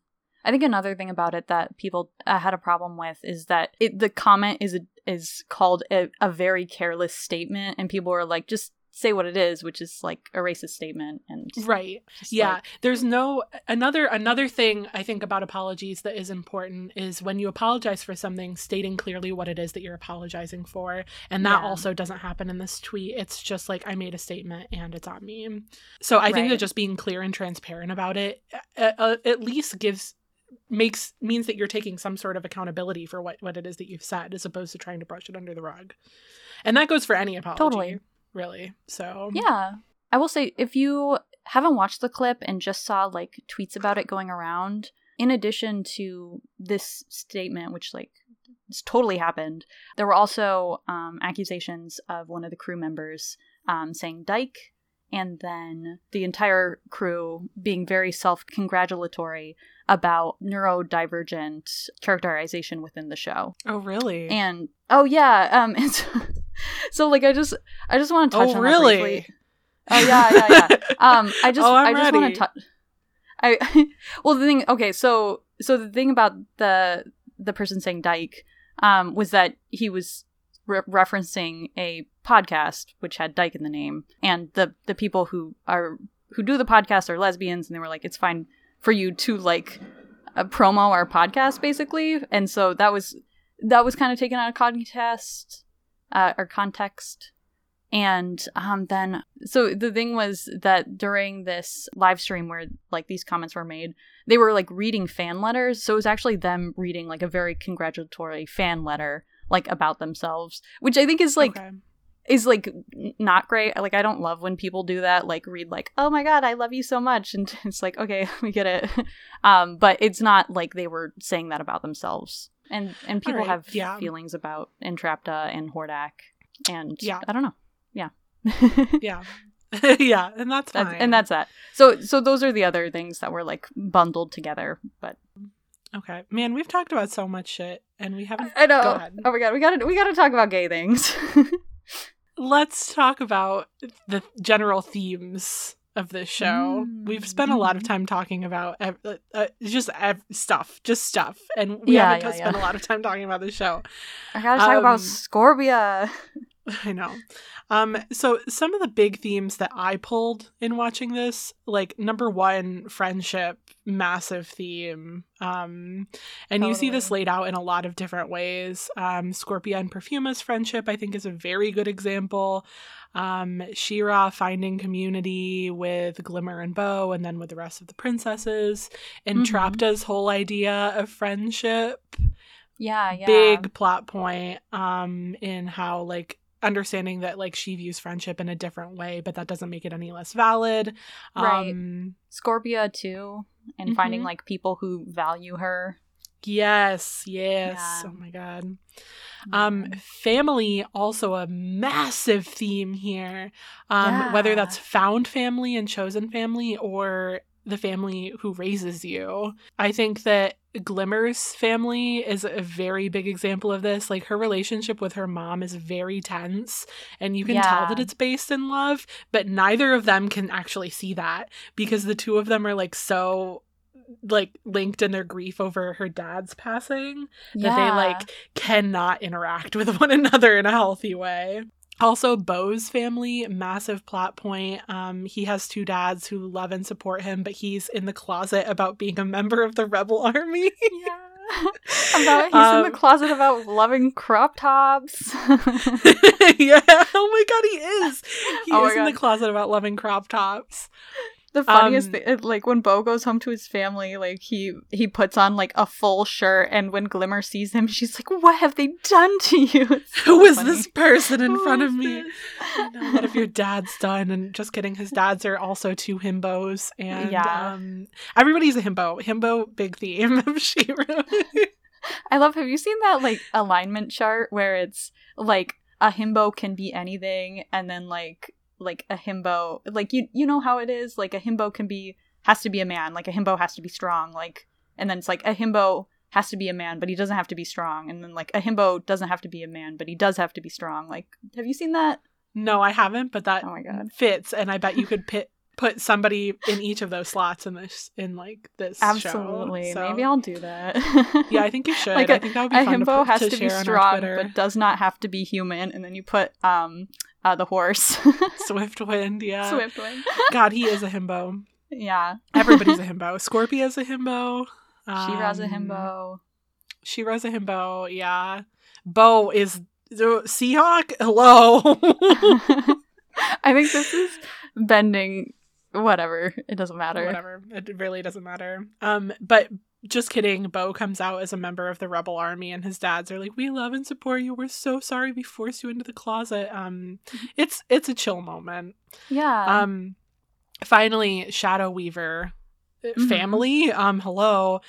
I think another thing about it that people uh, had a problem with is that it, the comment is a, is called a, a very careless statement, and people were like, just say what it is, which is like a racist statement, and Right. yeah like- there's no another another thing i think about apologies that is important is when you apologize for something stating clearly what it is that you're apologizing for and that Yeah. also doesn't happen in this tweet it's just like i made a statement and it's on me so i think that just being clear and transparent about it uh, at least gives makes means that you're taking some sort of accountability for what what it is that you've said as opposed to trying to brush it under the rug and that goes for any apology Totally. Really so yeah. I will say if you haven't watched the clip and just saw like tweets about it going around, in addition to this statement, which like it's totally happened, there were also um, accusations of one of the crew members um, saying "dyke," and then the entire crew being very self-congratulatory about neurodivergent characterization within the show. oh really And oh yeah, um, it's so like I just I just want to touch oh on really that briefly. Oh yeah, yeah, yeah. Um, I just Oh, I just want to touch. I well the thing okay so so the thing about the the person saying dyke um was that he was re- referencing a podcast which had dyke in the name and the the people who are who do the podcast are lesbians and they were like it's fine for you to like uh, promo our podcast basically and so that was that was kind of taken out of context uh, or context. And um, then so the thing was that during this live stream where like these comments were made they were like reading fan letters. So it was actually them reading like a very congratulatory fan letter like about themselves which i think is like Okay. is like not great. Like i don't love when people do that like read like oh my god i love you so much. And it's like okay we get it. Um but it's not like they were saying that about themselves and and people right, have yeah. feelings about entrapta and hordak and Yeah. i don't know. Yeah. Yeah. Yeah and that's fine. that's, and that's that. So so those are the other things that were like bundled together but okay. Man we've talked about so much shit and we haven't i know. Go ahead. oh my god we gotta we gotta talk about gay things. Let's talk about the general themes of this show. Mm, we've spent a lot of mhm. time talking about ev- uh, uh, just ev- stuff just stuff. And we Yeah, haven't yeah, spent yeah. a lot of time talking about the show. I gotta talk about Um, scorpia I know. Um, so some of the big themes that I pulled in watching this, like number one, friendship, massive theme. Um, and you see this laid out in a lot of different ways. Um, Scorpia and Perfuma's friendship, I think, is a very good example. Um, She-Ra finding community with Glimmer and Bow, and then with the rest of the princesses. And Mhm. Trapta's whole idea of friendship yeah yeah big plot point um in how like understanding that like she views friendship in a different way but that doesn't make it any less valid Right. um Scorpia too, and finding Mhm. like people who value her. yes yes Yeah. oh my god um family also a massive theme here um whether that's found family and chosen family or the family who raises you. I think that glimmer's family is a very big example of this. Like her relationship with her mom is very tense and you can tell that it's based in love but neither of them can actually see that because the two of them are like so like linked in their grief over her dad's passing that they like cannot interact with one another in a healthy way. Also, Bow's family, massive plot point. Um, he has two dads who love and support him, but he's in the closet about being a member of the rebel army. Yeah. about he's in Um, the closet about loving crop tops. yeah. Oh my god, he is. He Oh is in the closet about loving crop tops. The funniest Um, thing, like when Bow goes home to his family, like he he puts on like a full shirt, and when Glimmer sees him, she's like, "What have they done to you?" So Who is funny. this person in Who front of me? know what have your dad's done and just kidding his dads are also two himbos and Yeah. um everybody's a himbo himbo big theme of she-ra I love. Have you seen that like alignment chart where it's like a himbo can be anything, and then like like a himbo, like you you know how it is. Like a himbo can be has to be a man. Like a himbo has to be strong. Like and then it's like a himbo has to be a man, but he doesn't have to be strong. And then like a himbo doesn't have to be a man, but he does have to be strong. Like have you seen that? no i haven't but that Oh my God. fits and i bet you could pit put somebody in each of those slots in this in like this. Absolutely. So, Maybe I'll do that. yeah i think you should Like i a- think that would be a fun to, himbo put, has to, to, be share on our strong, but does not have to be human. And then you put um uh, the horse, Swiftwind yeah Swiftwind. god he is a himbo Yeah, everybody's a himbo scorpia's a himbo She-Ra's a um, himbo. She-Ra's a himbo, yeah. Bow is the Seahawk. Hello. I think this is bending. Whatever, it doesn't matter. Whatever. It really doesn't matter. Um, but just kidding. Bow comes out as a member of the rebel army, and his dads are like, "We love and support you. We're so sorry we forced you into the closet." Um, it's it's a chill moment. Yeah. Um, finally, Shadow Weaver uh, Mhm. family. Um, hello.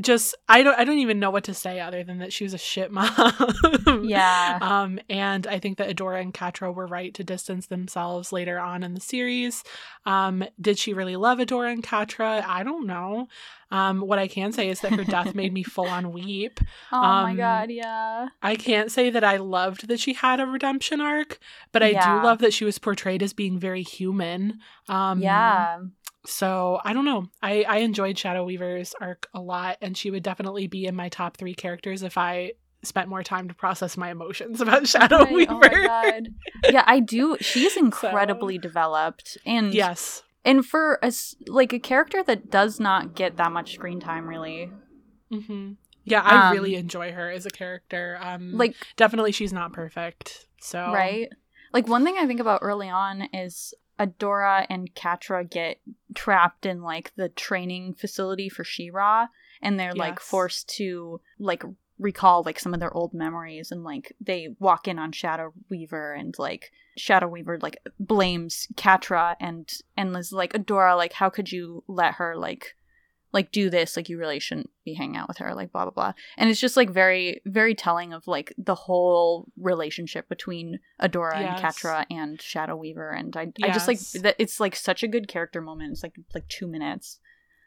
Just I don't I don't even know what to say other than that she was a shit mom. yeah. Um, and I think that Adora and Catra were right to distance themselves later on in the series. Um, did she really love Adora and Catra? I don't know. Um, what I can say is that her death made me full on weep. oh my um, god. Yeah. I can't say that I loved that she had a redemption arc, but I Yeah. do love that she was portrayed as being very human. Um, yeah. So I don't know. I I enjoyed Shadow Weaver's arc a lot, and she would definitely be in my top three characters if I spent more time to process my emotions about Shadow Right, Weaver. Oh my god. Yeah, I do. She's incredibly developed, and yes. and for a like a character that does not get that much screen time, really. hmm Yeah, I Um, really enjoy her as a character. Um, Like definitely, she's not perfect. So right like one thing i think about early on is adora and catra get trapped in like the training facility for she-ra and they're like forced to like recall like some of their old memories and like they walk in on shadow weaver and like shadow weaver like blames catra and and is like adora like how could you let her like like do this like you really shouldn't be hanging out with her like blah blah blah and it's just like very very telling of like the whole relationship between adora and catra and shadow weaver and i, I just like that it's like such a good character moment it's like like two minutes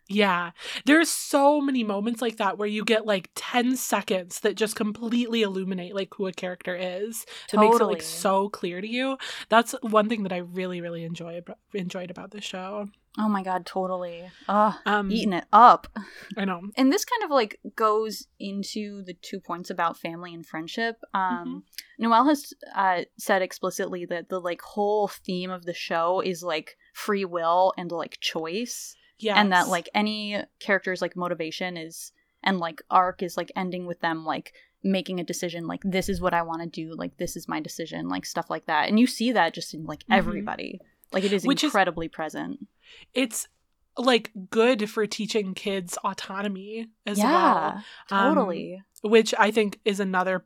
Yeah. There's so many moments like that where you get like 10 seconds that just completely illuminate like who a character is. That makes it Totally. like so clear to you. That's one thing that I really, really enjoy enjoyed about the show. Oh my god totally Ugh, Um eating it up I know. and this kind of like goes into the two points about family and friendship Mm-hmm. um noelle has uh, said explicitly that the like whole theme of the show is like free will and like choice Yeah. and that like any character's like motivation is and like arc is like ending with them like making a decision like this is what i want to do like this is my decision like stuff like that and you see that just in like Mhm. everybody like it is Which is- incredibly present it's like good for teaching kids autonomy as well. yeah Um, totally which I think is another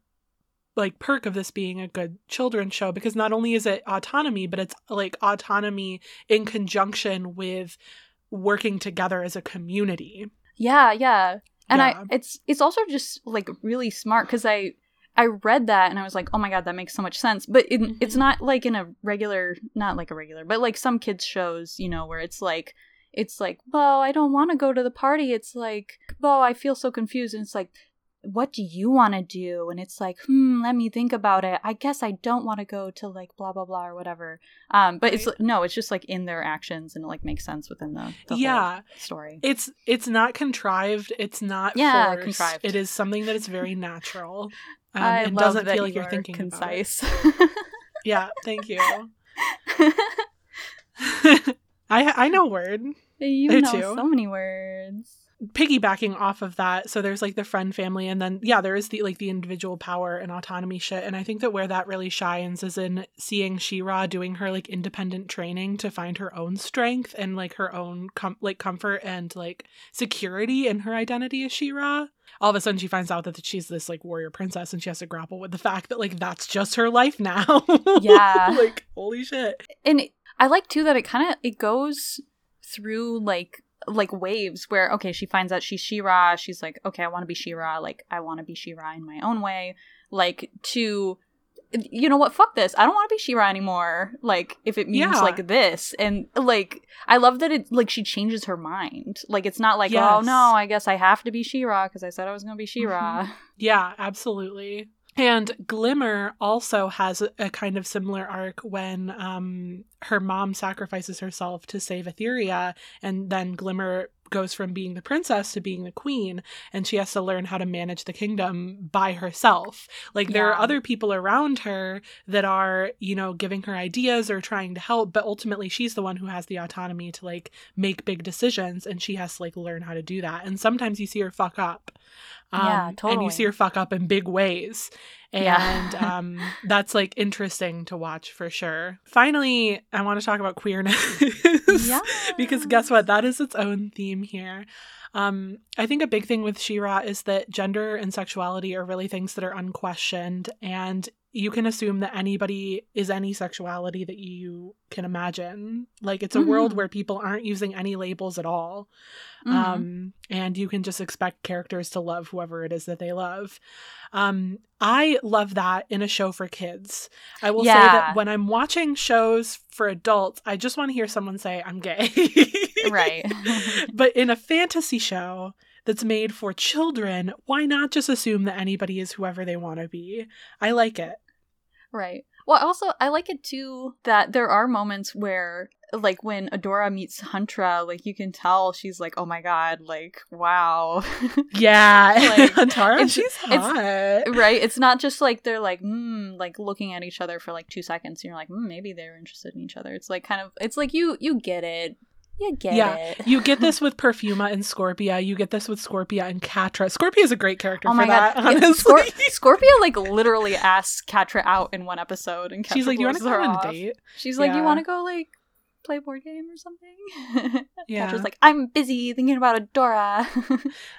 like perk of this being a good children's show because not only is it autonomy, but it's like autonomy in conjunction with working together as a community. yeah yeah and Yeah. i it's it's also just like really smart because i i read that and i was like oh my god that makes so much sense but it, Mhm. it's not like in a regular not like a regular but like some kids shows you know where it's like it's like well i don't want to go to the party it's like well i feel so confused and it's like what do you want to do and it's like hmm let me think about it i guess i don't want to go to like blah blah blah or whatever um but it's no it's just like in their actions and it like makes sense within the, the whole yeah. story It's it's not contrived, it's not Yeah, forced. contrived. It is something that is very natural. Um, I and love doesn't that feel like you you're are thinking concise. Yeah, thank you. I I know word. you There know too. so many words. Piggybacking off of that, so there's like the friend family, and then yeah, there is the like the individual power and autonomy shit. And I think that where that really shines is in seeing She-Ra doing her like independent training to find her own strength and like her own com- like comfort and like security in her identity as She-Ra. All of a sudden, she finds out that she's this like warrior princess, and she has to grapple with the fact that like that's just her life now. Yeah. like holy shit. and it, I like too that it kind of it goes through like like waves where okay she finds out she's She-Ra she's like okay I want to be She-Ra like I want to be She-Ra in my own way like to you know what? Fuck this. I don't want to be She-Ra anymore like if it means Yeah. like this. And like I love that it like she changes her mind. Like it's not like oh no I guess I have to be She-Ra because I said I was gonna be She-Ra. Yeah, absolutely. And Glimmer also has a, a kind of similar arc when um, her mom sacrifices herself to save Etheria, and then Glimmer goes from being the princess to being the queen, and she has to learn how to manage the kingdom by herself. Like, there are other people around her that are, you know, giving her ideas or trying to help, but ultimately she's the one who has the autonomy to, like, make big decisions, and she has to, like, learn how to do that. And sometimes you see her fuck up. Yeah, um, And you see her fuck up in big ways. And Yeah. um, that's like interesting to watch for sure. Finally, I want to talk about queerness. because guess what? That is its own theme here. Um, I think a big thing with She-Ra is that gender and sexuality are really things that are unquestioned, and you can assume that anybody is any sexuality that you can imagine. Like it's a world Mhm. where people aren't using any labels at all Mhm. um, and you can just expect characters to love whoever it is that they love. Um, I love that in a show for kids. I will say that when I'm watching shows for adults, I just want to hear someone say, I'm gay. right but in a fantasy show that's made for children, why not just assume that anybody is whoever they want to be? I like it. Right. Well, also, I like it too that there are moments where, like, when Adora meets Huntara, like, you can tell she's like, oh my god, like, wow. Yeah. Like, it's- she's it's- hot. right? It's not just like they're like, mm, like looking at each other for like two seconds and you're like, mm, maybe they're interested in each other. It's like kind of, it's like you, you get it. You get Yeah, it. You get this with Perfuma and Scorpia. You get this with Scorpia and Catra. Scorpia is a great character Oh for my that, god! honestly. Scor- Scorpia like literally asks Catra out in one episode, and Catra She's like, "Do "You want to go on off. a date?" She's like, Yeah. "You want to go like play a board game or something?" Yeah, Catra's like, "I'm busy thinking about Adora."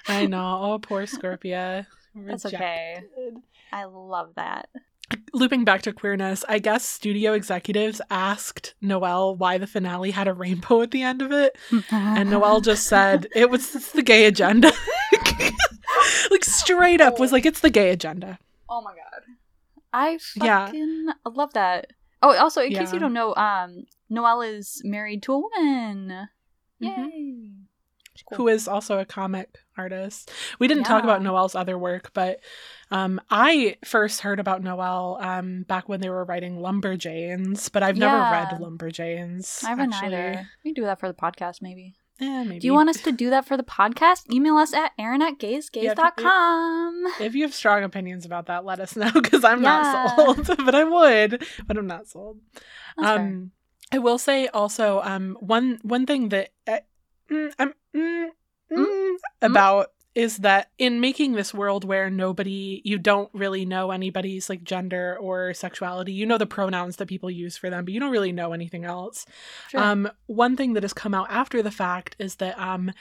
I know. Oh, poor Scorpia. That's okay. I love that. Looping back to queerness, I guess studio executives asked Noelle why the finale had a rainbow at the end of it, and Noelle just said it was it's the gay agenda. like straight up was like it's the gay agenda. "Oh my god, I Yeah. fucking love that." Oh, also, in case you don't know, um, Noelle is married to a woman. Yay! Mhm. Cool. who is also a comic artist. We didn't talk about Noelle's other work, but um, I first heard about Noelle um, back when they were writing Lumberjanes, but I've never Yeah. read Lumberjanes. I haven't actually. either. We can do that for the podcast, maybe. Eh, maybe. Do you want us to do that for the podcast? Email us at aaron at gaysgays.com. If you have strong opinions about that, let us know because I'm Yeah. not sold. but I would, but I'm not sold. That's fair. um, I will say also um, one one thing that uh, mm, I'm mm, mm, about is that in making this world where nobody you don't really know anybody's like gender or sexuality you know the pronouns that people use for them but you don't really know anything else Sure. um one thing that has come out after the fact is that um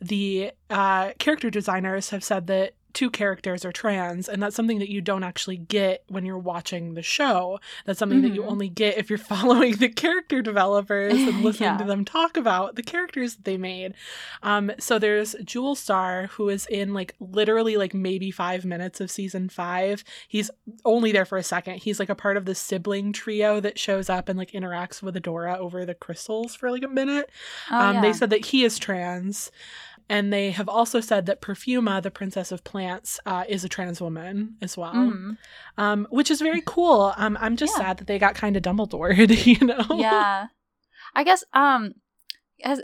the uh character designers have said that two characters are trans and that's something that you don't actually get when you're watching the show that's something that you Mhm. only get if you're following the character developers and listening Yeah. to them talk about the characters that they made um so there's Jewelstar who is in like literally like maybe five minutes of season five he's only there for a second he's like a part of the sibling trio that shows up and like interacts with adora over the crystals for like a minute Oh, um, yeah. They said that he is trans, and they have also said that Perfuma, the princess of plants, uh, is a trans woman as well, Mhm. um, which is very cool. Um, I'm just Yeah. sad that they got kind of Dumbledored, you know? yeah. I guess, um, as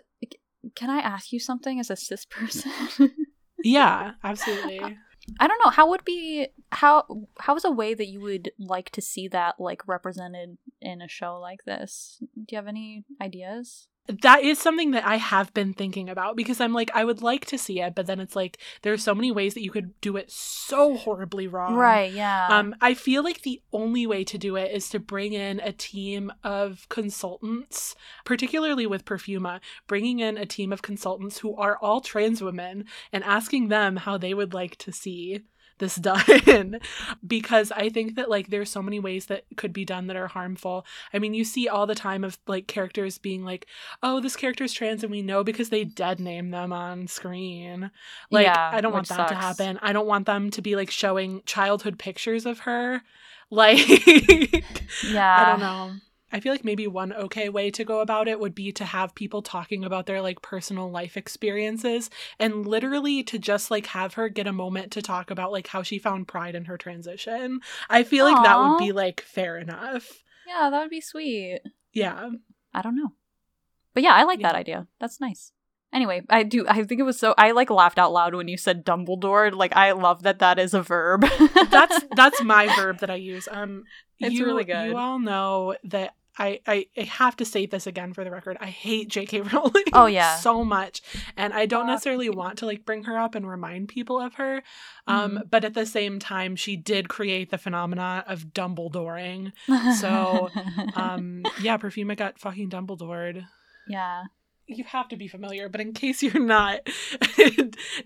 can I ask you something as a cis person? yeah, absolutely. I don't know. How would be how how is a way that you would like to see that like represented in a show like this? Do you have any ideas? That is something that I have been thinking about because I'm like, I would like to see it, but then it's like there's so many ways that you could do it so horribly wrong. Right, yeah. Um, I feel like the only way to do it is to bring in a team of consultants, particularly with Perfuma, bringing in a team of consultants who are all trans women and asking them how they would like to see this done because I think that like there's so many ways that could be done that are harmful. I mean, you see all the time of like characters being like, "Oh, this character is trans," and we know because they dead name them on screen. Like, Yeah, I don't want that to happen. I don't want them to be like showing childhood pictures of her. Like, yeah. I don't know. I feel like maybe one okay way to go about it would be to have people talking about their like personal life experiences and literally to just like have her get a moment to talk about like how she found pride in her transition. I feel like that would be like fair enough. Yeah, that would be sweet. Yeah. I don't know. But yeah, I like Yeah. that idea. That's nice. Anyway, I do I think it was so I like laughed out loud when you said Dumbledore. Like I love that that is a verb. That's that's my verb that I use. Um It's you, really good. You all know that I, I, I have to state this again for the record. I hate J.K. Rowling. Oh, yeah. so much, and I don't necessarily want to like bring her up and remind people of her. Um, Mhm. but at the same time, she did create the phenomena of Dumbledoring. So, Um, yeah, Perfuma got fucking Dumbledored. yeah. You have to be familiar, but in case you're not,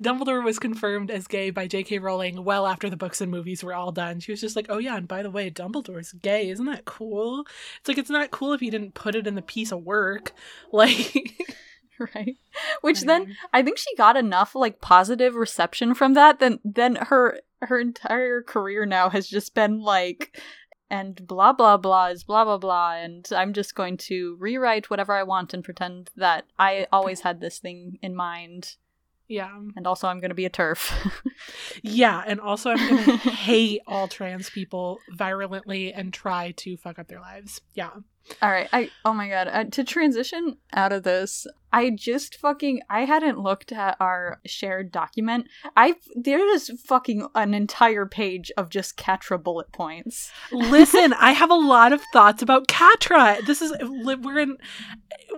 Dumbledore was confirmed as gay by J.K. Rowling well after the books and movies were all done. She was just like, "Oh yeah, and by the way, Dumbledore's gay. Isn't that cool?" It's like it's not cool if you didn't put it in the piece of work. Like, Right. Which then I think she got enough like positive reception from that then then her her entire career now has just been like and blah blah blah is blah blah blah and I'm just going to rewrite whatever I want and pretend that I always had this thing in mind yeah, and also I'm going to be a TERF. yeah, and also I'm gonna hate all trans people virulently and try to fuck up their lives. Yeah. All right. I oh my god. Uh, to transition out of this, I just fucking I hadn't looked at our shared document. I there is fucking an entire page of just Catra bullet points. Listen, I have a lot of thoughts about Catra. This is we're in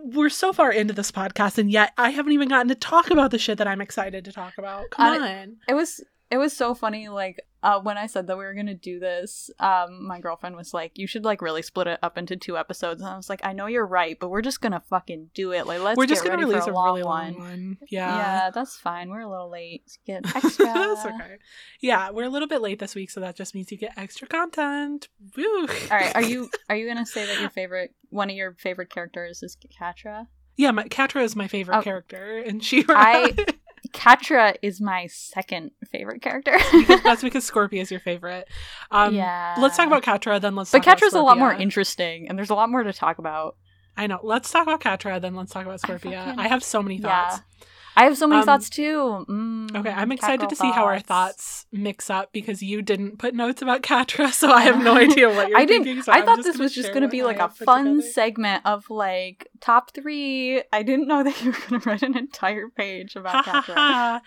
we're so far into this podcast and yet I haven't even gotten to talk about the shit that I'm excited to talk about. Come I- on. It was it was so funny like uh, when I said that we were gonna do this, um, my girlfriend was like, "You should like really split it up into two episodes." And I was like, "I know you're right, but we're just gonna fucking do it. Like, let's we're just gonna release a, a, really one." long one. Yeah. Yeah. that's fine. We're a little late. Get extra. That's okay. Yeah, we're a little bit late this week, so that just means you get extra content. Woo. All right, are you are you gonna say that your favorite one of your favorite characters is Catra? Yeah, my Catra is my favorite Oh. character, and she. I- Catra is my second favorite character. because that's because Scorpia is your favorite. Um, yeah. Let's talk about Catra, then let's. But talk about Scorpia. But Catra's a lot more interesting, and there's a lot more to talk about. I know. Let's talk about Catra, then let's talk about I Scorpia. I, have so many Yeah. Thoughts. I have so many Um, thoughts too. Mm, Okay, I'm excited to see how our thoughts mix up because you didn't put notes about Catra, so I have no idea what you're I didn't. thinking. So I I'm thought this was just going to be like a fun together. segment of like top three. I didn't know that you were going to write an entire page about ha.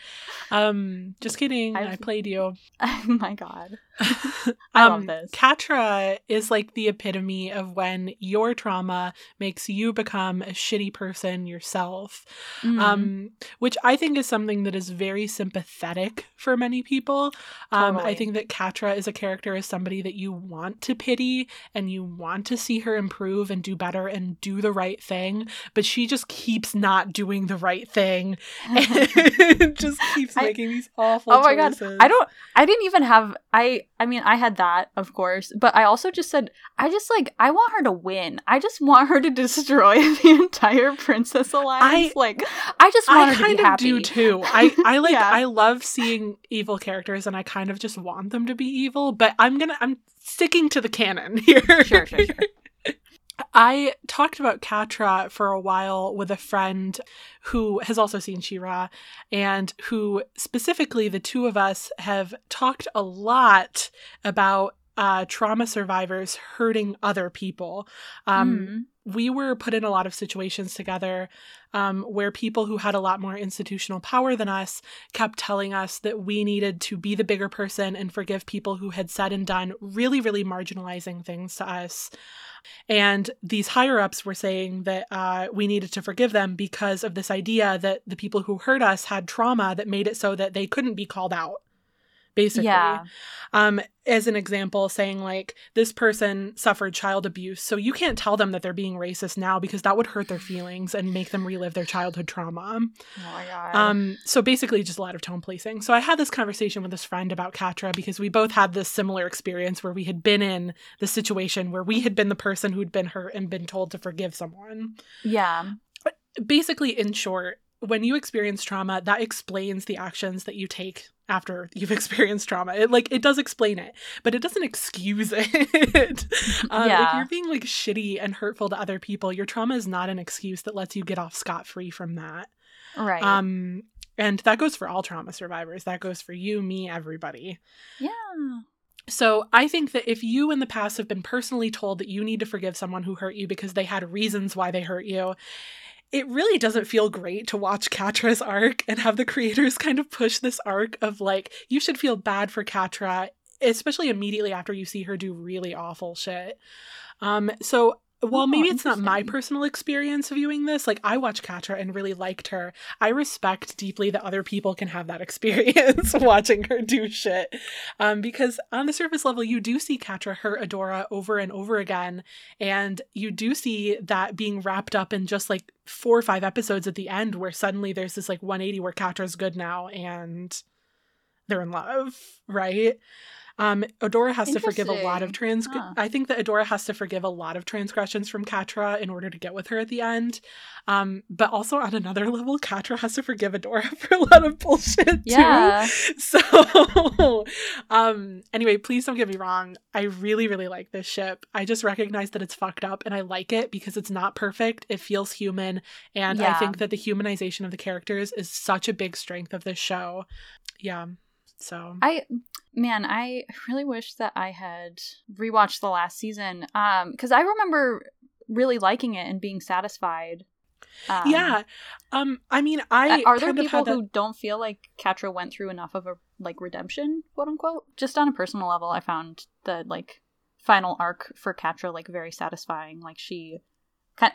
Um, just kidding. I've- I played you. oh my god. um, love this. Catra is like the epitome of when your trauma makes you become a shitty person yourself. Mm. Um, which I think is something that is very sympathetic for many people. Um, I think that Catra is a character as somebody that you want to pity and you want to see her improve and do better and do the right thing, but she just keeps not doing the right thing and just keeps I- making these awful oh my god. I don't. I didn't even have. I. I mean, I had that, of course, but I also just said, I just like, I want her to win. I just want her to destroy the entire Princess Alliance. like, I just want I her to kind be of happy. do too. I I like Yeah. I love seeing evil characters, and I kind of just want them to be evil. But I'm gonna I'm sticking to the canon here. Sure, sure, sure. I talked about Catra for a while with a friend who has also seen She-Ra, and who specifically the two of us have talked a lot about uh, trauma survivors hurting other people. Um, Mm. We were put in a lot of situations together um, where people who had a lot more institutional power than us kept telling us that we needed to be the bigger person and forgive people who had said and done really, really marginalizing things to us. And these higher ups were saying that uh, we needed to forgive them because of this idea that the people who hurt us had trauma that made it so that they couldn't be called out basically. Yeah. Um, as an example, saying like this person suffered child abuse, so you can't tell them that they're being racist now because that would hurt their feelings and make them relive their childhood trauma. Oh my god. Um, so basically, just a lot of tone policing. So I had this conversation with this friend about Catra because we both had this similar experience where we had been in the situation where we had been the person who'd been hurt and been told to forgive someone. yeah. Basically, in short, when you experience trauma, that explains the actions that you take after you've experienced trauma. It like it does explain it, but it doesn't excuse it. um, If you're being like shitty and hurtful to other people, your trauma is not an excuse that lets you get off scot free from that. Right. Um, and that goes for all trauma survivors. That goes for you, me, everybody. yeah. So I think that if you in the past have been personally told that you need to forgive someone who hurt you because they had reasons why they hurt you, it really doesn't feel great to watch Catra's arc and have the creators kind of push this arc of like, you should feel bad for Catra, especially immediately after you see her do really awful shit. Um, so Oh, maybe it's not my personal experience viewing this, like I watched Catra and really liked her. I respect deeply that other people can have that experience watching her do shit. Um, because on the surface level, you do see Catra hurt Adora over and over again. And you do see that being wrapped up in just like four or five episodes at the end, where suddenly there's this like 180 where Catra's good now and they're in love, right? Um, Adora has to forgive a lot of trans. Huh. I think that Adora has to forgive a lot of transgressions from Catra in order to get with her at the end. Um, but also on another level, Catra has to forgive Adora for a lot of bullshit too. Yeah. So, um, anyway, please don't get me wrong. I really, really like this ship. I just recognize that it's fucked up and I like it because it's not perfect. It feels human. And I think that the humanization of the characters is such a big strength of this show. Yeah. So, I man, I really wish that I had rewatched the last season. Um, because I remember really liking it and being satisfied. Um, yeah. Um, I mean, I are there people that- who don't feel like Catra went through enough of a like redemption, quote unquote? Just on a personal level, I found the like final arc for Catra like very satisfying. Like she,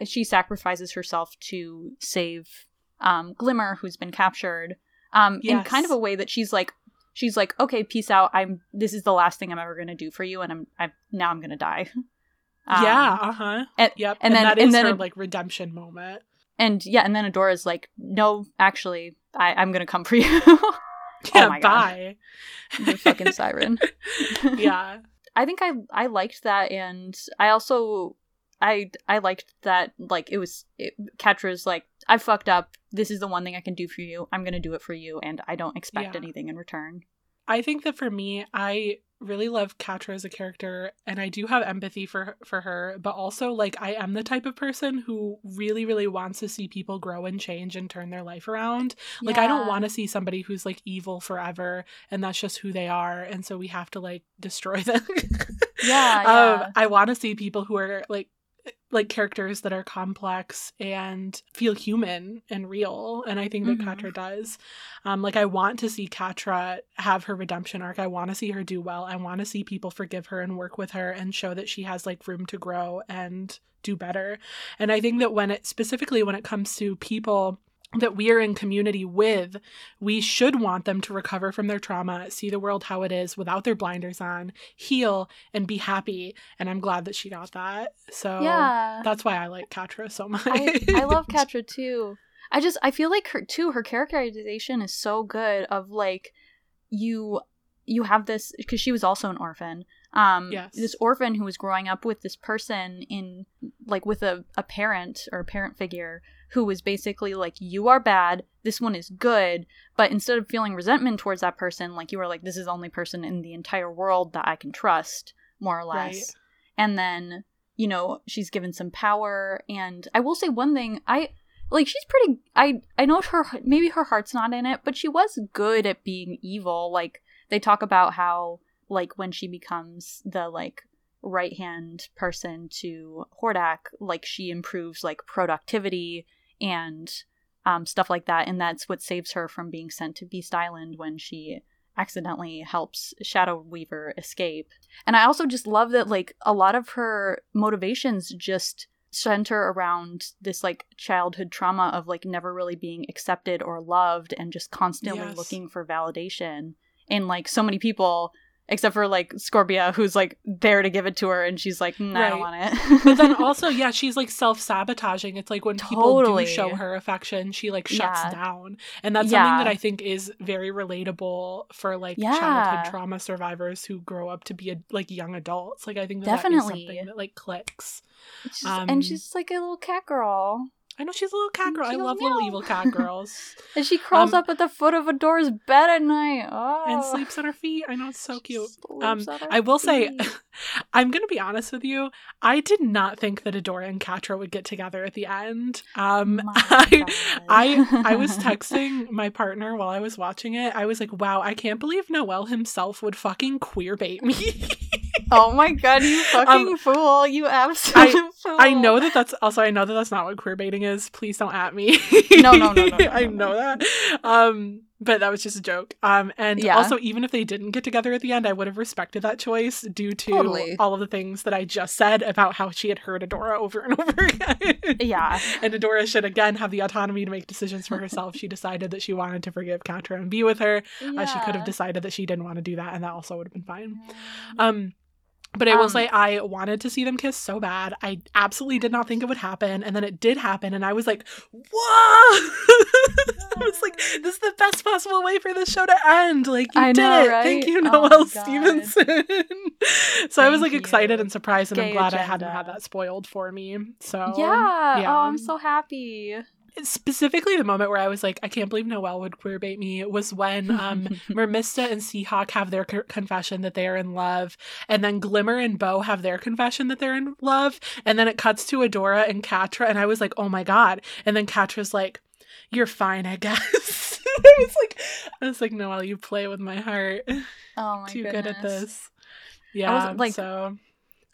she sacrifices herself to save um, Glimmer, who's been captured, um, in kind of a way that she's like, she's like, okay, peace out. I'm. This is the last thing I'm ever gonna do for you, and I'm. I'm now I'm gonna die. Um, yeah, uh huh. and- Yep. and And, then- that and then her like redemption moment. and yeah, and then Adora's like, no, actually, I, I'm gonna come for you. Yeah, oh my God. bye. The fucking siren. yeah. I think I I liked that, and I also I I liked that like it was it, Catra's like I fucked up. This is the one thing I can do for you. I'm gonna do it for you, and I don't expect Yeah. anything in return. I think that for me, I really love Catra as a character and I do have empathy for for her, but also like I am the type of person who really really wants to see people grow and change and turn their life around. Like I don't want to see somebody who's like evil forever and that's just who they are and so we have to like destroy them. Yeah, Um, yeah. I want to see people who are like like characters that are complex and feel human and real and i think that Mhm. catra does. Um like i want to see catra have her redemption arc. I want to see her do well. I want to see people forgive her and work with her and show that she has like room to grow and do better. And i think that when it specifically when it comes to people that we are in community with, we should want them to recover from their trauma, see the world how it is without their blinders on, heal, and be happy. And I'm glad that she got that. So yeah. that's why I like Catra so much. I, I love Catra too. I just I feel like her too. Her characterization is so good. Of like you you have this because she was also an orphan. Um, Yes. this orphan who was growing up with this person in like with a a parent or a parent figure who was basically like you are bad. This one is good. But instead of feeling resentment towards that person, like you were like this is the only person in the entire world that I can trust, more or less. Right. And then you know she's given some power and i will say one thing i like she's pretty i i know her maybe her heart's not in it but she was good at being evil like they talk about how like when she becomes the like right hand person to Hordak, like she improves like productivity and um, stuff like that, and that's what saves her from being sent to Beast Island when she accidentally helps Shadow Weaver escape. And I also just love that like a lot of her motivations just center around this like childhood trauma of like never really being accepted or loved and just constantly Yes. looking for validation in like so many people except for like Scorpia who's like there to give it to her and she's like "Mm, I don't want it. But then also, yeah, she's like self sabotaging. It's like when people do show her affection, she like shuts Yeah. down. And that's Yeah. something that I think is very relatable for like Yeah. childhood trauma survivors who grow up to be a, like young adults. Like I think that Definitely. something that like clicks. It's just- Um, and she's like a little cat girl. I know she's a little cat girl. I love little evil cat girls. And she crawls Um, up at the foot of Adora's bed at night. Oh. and sleeps on her feet. I know it's so She cute. Um, I will say. I'm gonna be honest with you. I did not think that Adora and Catra would get together at the end. Um, I, I, I was texting my partner while I was watching it. I was like, "Wow, I can't believe Noelle himself would fucking queer bait me." Oh my god, you fucking fool! You absolute fool! Um, I know that that's also I know that that's not what queer baiting is. Please don't at me. No, no, no, no, no, I no, know no. that. Um, but that was just a joke. Um, and Yeah. also even if they didn't get together at the end, I would have respected that choice due to Totally. all of the things that I just said about how she had heard Adora over and over again. Yeah. And Adora should again have the autonomy to make decisions for herself. she decided that she wanted to forgive Catra and be with her. Uh, she could have decided that she didn't want to do that, and that also would have been fine. Um, but I will Um, say I wanted to see them kiss so bad. I absolutely did not think it would happen, and then it did happen, and I was like, "Whoa!" I was like, "This is the best possible way for this show to end." Like you I did know, it. right? Thank you, Oh Noelle my Stevenson. so I was like excited you. and surprised, and I'm Gay glad I hadn't agenda. had that spoiled for me. So yeah. yeah. Oh, I'm so happy. Specifically the moment where I was like, I can't believe Noelle would queerbait me was when um Mermista and Seahawk have their co- confession that they are in love, and then Glimmer and Bow have their confession that they're in love, and then it cuts to Adora and Catra, and I was like, oh my god, and then Catra's like, you're fine, I guess. I was like, I was like, Noelle, you play with my heart. Oh my Too goodness. good at this. Yeah, I was, like- so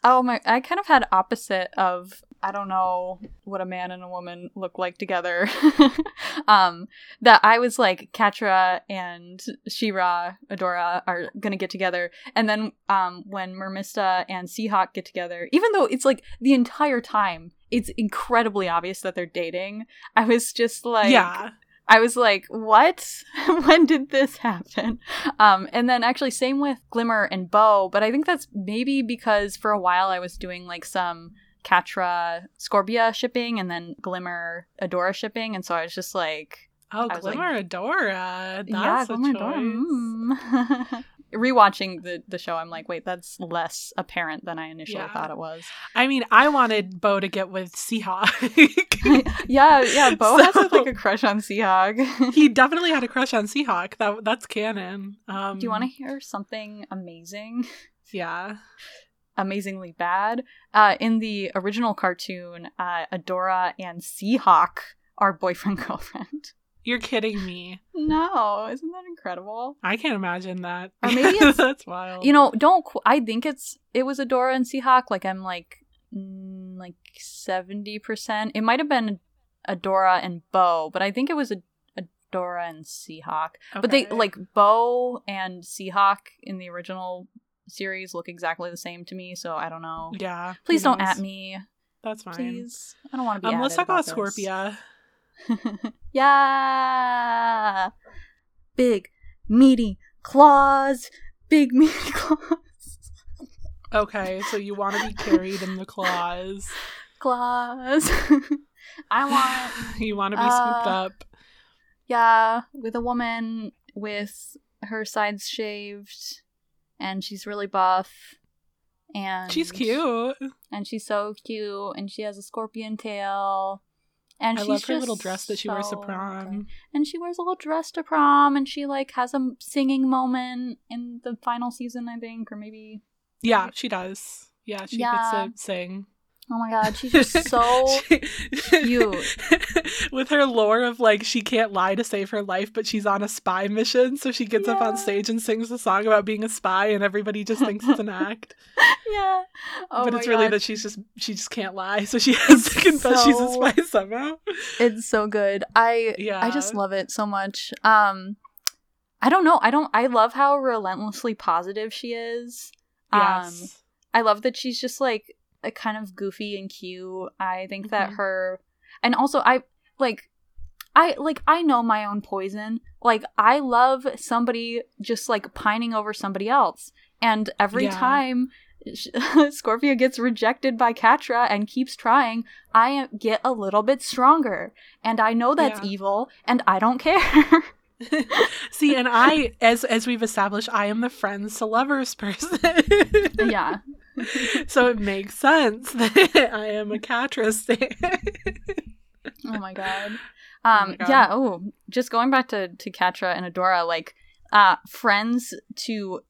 Oh my! I kind of had opposite of I don't know what a man and a woman look like together. um, that I was like Catra and She-Ra, Adora are gonna get together, and then um, when Mermista and Seahawk get together, even though it's like the entire time it's incredibly obvious that they're dating, I was just like, yeah, I was like, what? when did this happen? Um, and then actually, same with Glimmer and Bow, but I think that's maybe because for a while I was doing like some Catra Scorpia shipping and then Glimmer Adora shipping, and so I was just like, oh, was like- Glimmer Adora, that's yeah, a Glimmer. Adora. mm. Rewatching the the show, I'm like, wait, that's less apparent than I initially Yeah. thought it was. I mean, I wanted Bow to get with Seahawk. yeah, yeah. Bow has like a crush on Seahawk. he definitely had a crush on Seahawk. That that's canon. Um, Do you want to hear something amazing? Yeah. Amazingly bad. Uh, in the original cartoon, uh, Adora and Seahawk are boyfriend girlfriend. You're kidding me. No, isn't that incredible? I can't imagine that. Or maybe it's- that's wild. You know, don't. Qu- I think it's it was Adora and Seahawk. Like I'm like mm, like seventy percent. It might have been Adora and Bow, but I think it was a. Adora and Seahawk, but they like Bow and Seahawk in the original series look exactly the same to me. So I don't know. Yeah. Please don't knows? at me. That's fine. please. I don't want to be. Um, let's talk about, this. Scorpia. yeah, big meaty claws. Big meaty claws. Okay, so you want to be carried in the claws. claws. I want. You want to be scooped Uh, up. Yeah, with a woman with her sides shaved, and she's really buff. And She's cute. and she's so cute, and she has a scorpion tail. And I she's love her just little dress that she wears to prom. good. And she wears a little dress to prom, and she like has a singing moment in the final season, I think, or maybe Yeah, she does. Yeah, she Yeah. gets to sing. Oh my god, she's just so cute. With her lore of like she can't lie to save her life, but she's on a spy mission, so she gets up on stage and sings a song about being a spy, and everybody just thinks it's an act. yeah. Oh but it's really God. that she's just she just can't lie, so she has to confess she's a spy somehow. It's so good. I Yeah, I just love it so much. Um I don't know. I don't I love how relentlessly positive she is. Um yes. I love that she's just like kind of goofy and cute. I think that Mhm. her and also I like I like I know my own poison. Like I love somebody just like pining over somebody else. And every Yeah. time Scorpia gets rejected by Catra and keeps trying, I get a little bit stronger. And I know that's Yeah. evil and I don't care. See, and I, as as we've established, I am the friends to lovers person. yeah. so it makes sense that I am a Catra stan. Oh my god. Oh Um God. yeah, oh, just going back to to Catra and Adora like uh friends to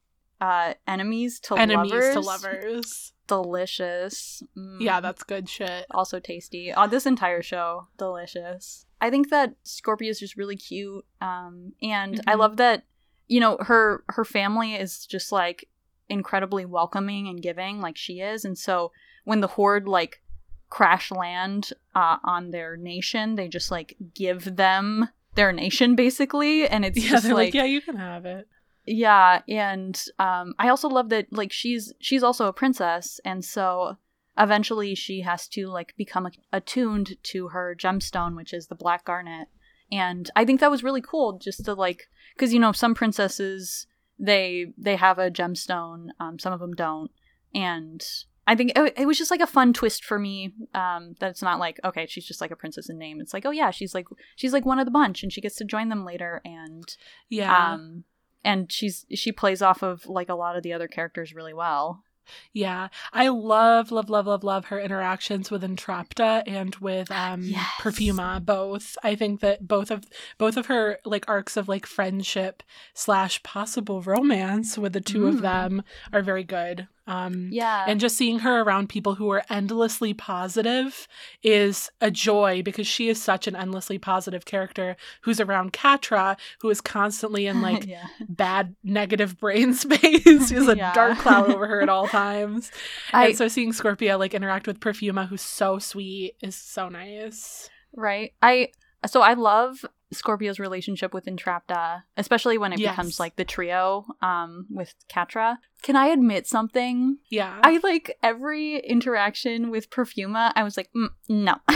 uh enemies to Enemies lovers. to lovers. Delicious. Mm, Yeah, that's good shit. also tasty. Uh, this entire show delicious. I think that Scorpia is just really cute. Um and I Mhm. love that you know her her family is just like incredibly welcoming and giving like she is. And so when the horde like crash land uh, on their nation they just like give them their nation basically. And it's Yeah, just like, like, yeah, you can have it. yeah and um i also love that like she's she's also a princess. And so eventually she has to like become attuned to her gemstone which is the black garnet. And i think that was really cool just to like because you know some princesses they they have a gemstone um some of them don't. And i think it, it was just like a fun twist for me um that it's not like okay she's just like a princess in name. It's like oh yeah she's like she's like one of the bunch and she gets to join them later and Yeah. um and she's she plays off of like a lot of the other characters really well Yeah, I love, love, love, love, love her interactions with Entrapta and with um Yes. Perfuma. Both, I think that both of both of her like arcs of like friendship slash possible romance with the two of Mm. them are very good. Um, yeah and just seeing her around people who are endlessly positive is a joy because she is such an endlessly positive character who's around Catra, who is constantly in like yeah bad negative brain space. she has a Yeah. dark cloud over her at all times. I- and so seeing Scorpia like interact with Perfuma, who's so sweet, is so nice. right i so i love scorpia's relationship with entrapta especially when it Yes. becomes like the trio um with catra can i admit something Yeah. i like every interaction with perfuma i was like mm, no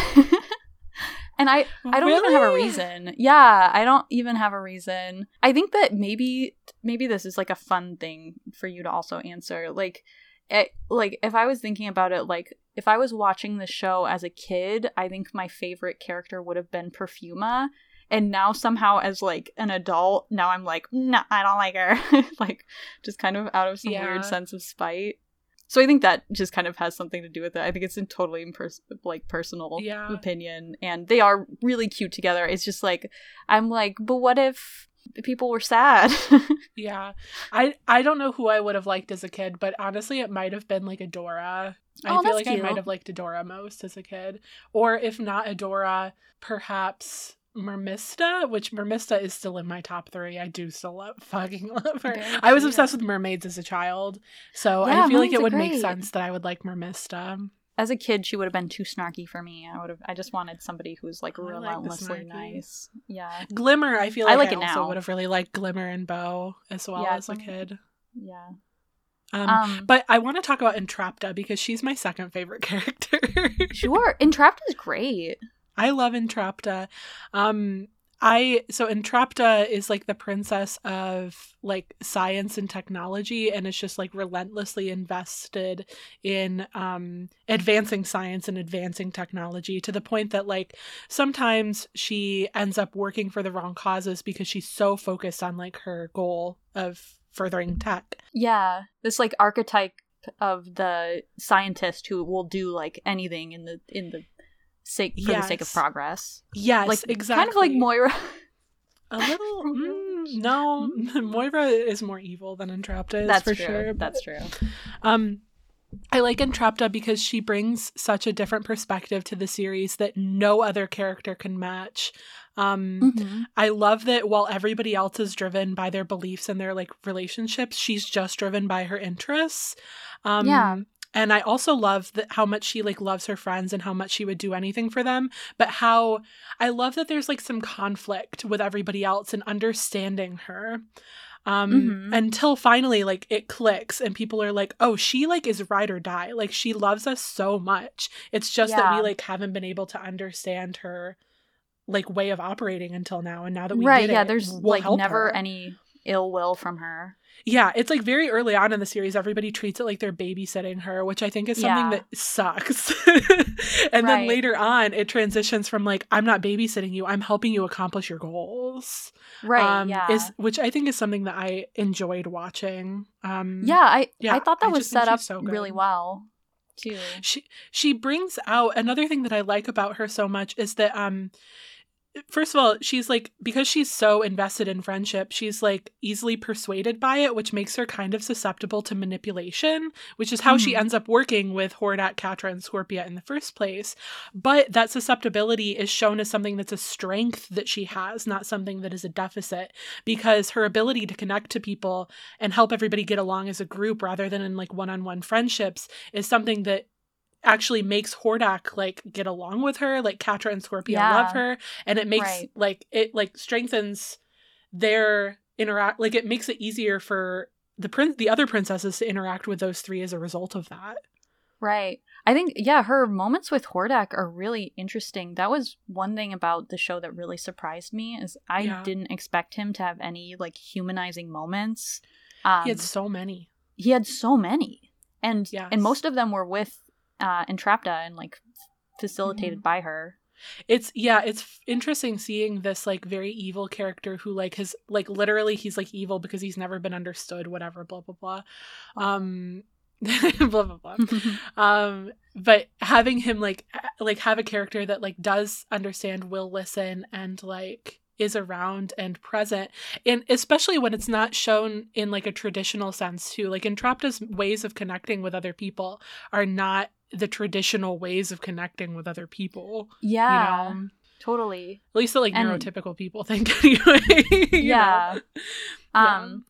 and i I don't even have a reason. Yeah, I don't even have a reason. I think that maybe maybe this is like a fun thing for you to also answer. Like it, like if I was thinking about it like if I was watching the show as a kid, I think my favorite character would have been Perfuma. And now somehow as like an adult, now I'm like, no, I don't like her. like just kind of out of some Yeah. weird sense of spite. So I think that just kind of has something to do with it. I think it's a totally impers- like personal Yeah. opinion, and they are really cute together. It's just like I'm like, but what if people were sad? Yeah. I I don't know who I would have liked as a kid, but honestly it might have been like Adora. I Oh, feel like I might have liked Adora most as a kid. Or if not Adora, perhaps Mermista, which Mermista is still in my top three. I do still love fucking love her. Very I was cute. obsessed with mermaids as a child. So Yeah, I feel like it would make sense that I would like Mermista. As a kid, she would have been too snarky for me. I would have. I just wanted somebody who's like I like relentlessly snarky. nice. Yeah, Glimmer, I feel I like I, it also now. would have really liked Glimmer and Bow as well Yeah, as a kid. yeah. Um, Um, but I want to talk about Entrapta because she's my second favorite character. sure. Entrapta is great. I love Entrapta. Um I so Entrapta is like the princess of like science and technology and is just like relentlessly invested in um advancing science and advancing technology to the point that like sometimes she ends up working for the wrong causes because she's so focused on like her goal of furthering tech. Yeah, this like archetype of the scientist who will do like anything in the in the sake for the sake of progress. Yes, like exactly. kind of like Moira. A little. Mm, no, Moira is more evil than Entrapta is That's for true. sure. That's true. Um, I like Entrapta because she brings such a different perspective to the series that no other character can match. Um, Mhm. I love that while everybody else is driven by their beliefs and their like relationships, she's just driven by her interests. Um, Yeah. And I also love that how much she like loves her friends and how much she would do anything for them. But how I love that there's like some conflict with everybody else and understanding her. Um Mhm. until finally like it clicks and people are like, "Oh, she like is ride or die. Like she loves us so much. It's just that we like haven't been able to understand her like way of operating until now and now that we right yeah it, there's we'll like never her. any ill will from her yeah it's like very early on in the series everybody treats it like they're babysitting her which i think is something Yeah. that sucks. And then later on it transitions from like i'm not babysitting you i'm helping you accomplish your goals. Right um yeah. is which i think is something that i enjoyed watching um yeah i yeah, i thought that I was set up so really well too. She she brings out another thing that I like about her so much is that um first of all she's like because she's so invested in friendship she's like easily persuaded by it which makes her kind of susceptible to manipulation which is how she Mhm. ends up working with Hordak, Catra and Scorpia in the first place but that susceptibility is shown as something that's a strength that she has not something that is a deficit because her ability to connect to people and help everybody get along as a group rather than in like one-on-one friendships is something that actually makes Hordak like get along with her. Like Catra and Scorpia Yeah. love her, and it makes Right. like it like strengthens their interact. Like it makes it easier for the prince, the other princesses to interact with those three as a result of that. Right. I think yeah, her moments with Hordak are really interesting. That was one thing about the show that really surprised me is I Yeah. didn't expect him to have any like humanizing moments. Um, he had so many. he had so many, and Yes. and most of them were with uh, Entrapta and like facilitated Mm-hmm. by her. It's yeah, it's f- interesting seeing this like very evil character who like has like literally he's like evil because he's never been understood. Whatever, blah blah blah. Um, blah blah blah. um but having him like like have a character that like does understand will listen and like is around and present and especially when it's not shown in like a traditional sense too like entrapta's ways of connecting with other people are not the traditional ways of connecting with other people yeah, you know totally. at least the like And- neurotypical people think anyway you yeah. Um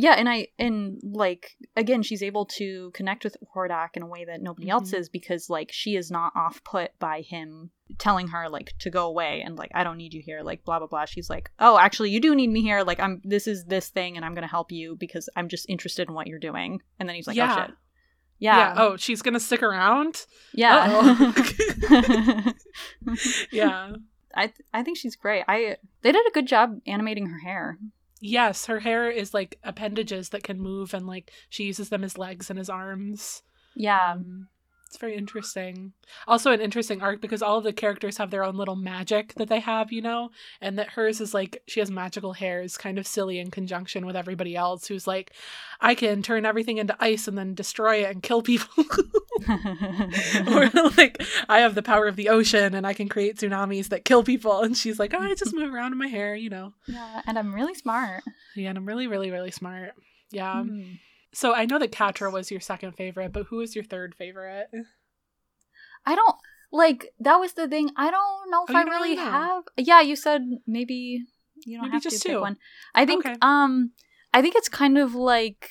yeah, and I and like again, she's able to connect with Hordak in a way that nobody else Mhm. is because like she is not off put by him telling her like to go away and like I don't need you here, like blah blah blah. She's like, Oh, actually you do need me here, like I'm this is this thing and I'm gonna help you because I'm just interested in what you're doing. And then he's like, Yeah. Oh shit. Yeah. Yeah. oh she's gonna stick around Yeah. yeah I th- I think she's great. I they did a good job animating her hair. Yes, her hair is like appendages that can move, and like she uses them as legs and as arms. Yeah. Um, it's very interesting. Also, an interesting arc because all of the characters have their own little magic that they have, you know, and that hers is like she has magical hairs, kind of silly in conjunction with everybody else who's like, I can turn everything into ice and then destroy it and kill people. or like I have the power of the ocean and I can create tsunamis that kill people, and she's like, oh, I just move around in my hair, you know. yeah, and I'm really smart. Yeah, and I'm really, really, really smart. Yeah. Mm. So I know that Catra was your second favorite, but who is your third favorite? I don't like that was the thing. I don't know if Oh, I really know? have. Yeah, you said maybe you don't Maybe have just to pick two. one. I think Okay. um I think it's kind of like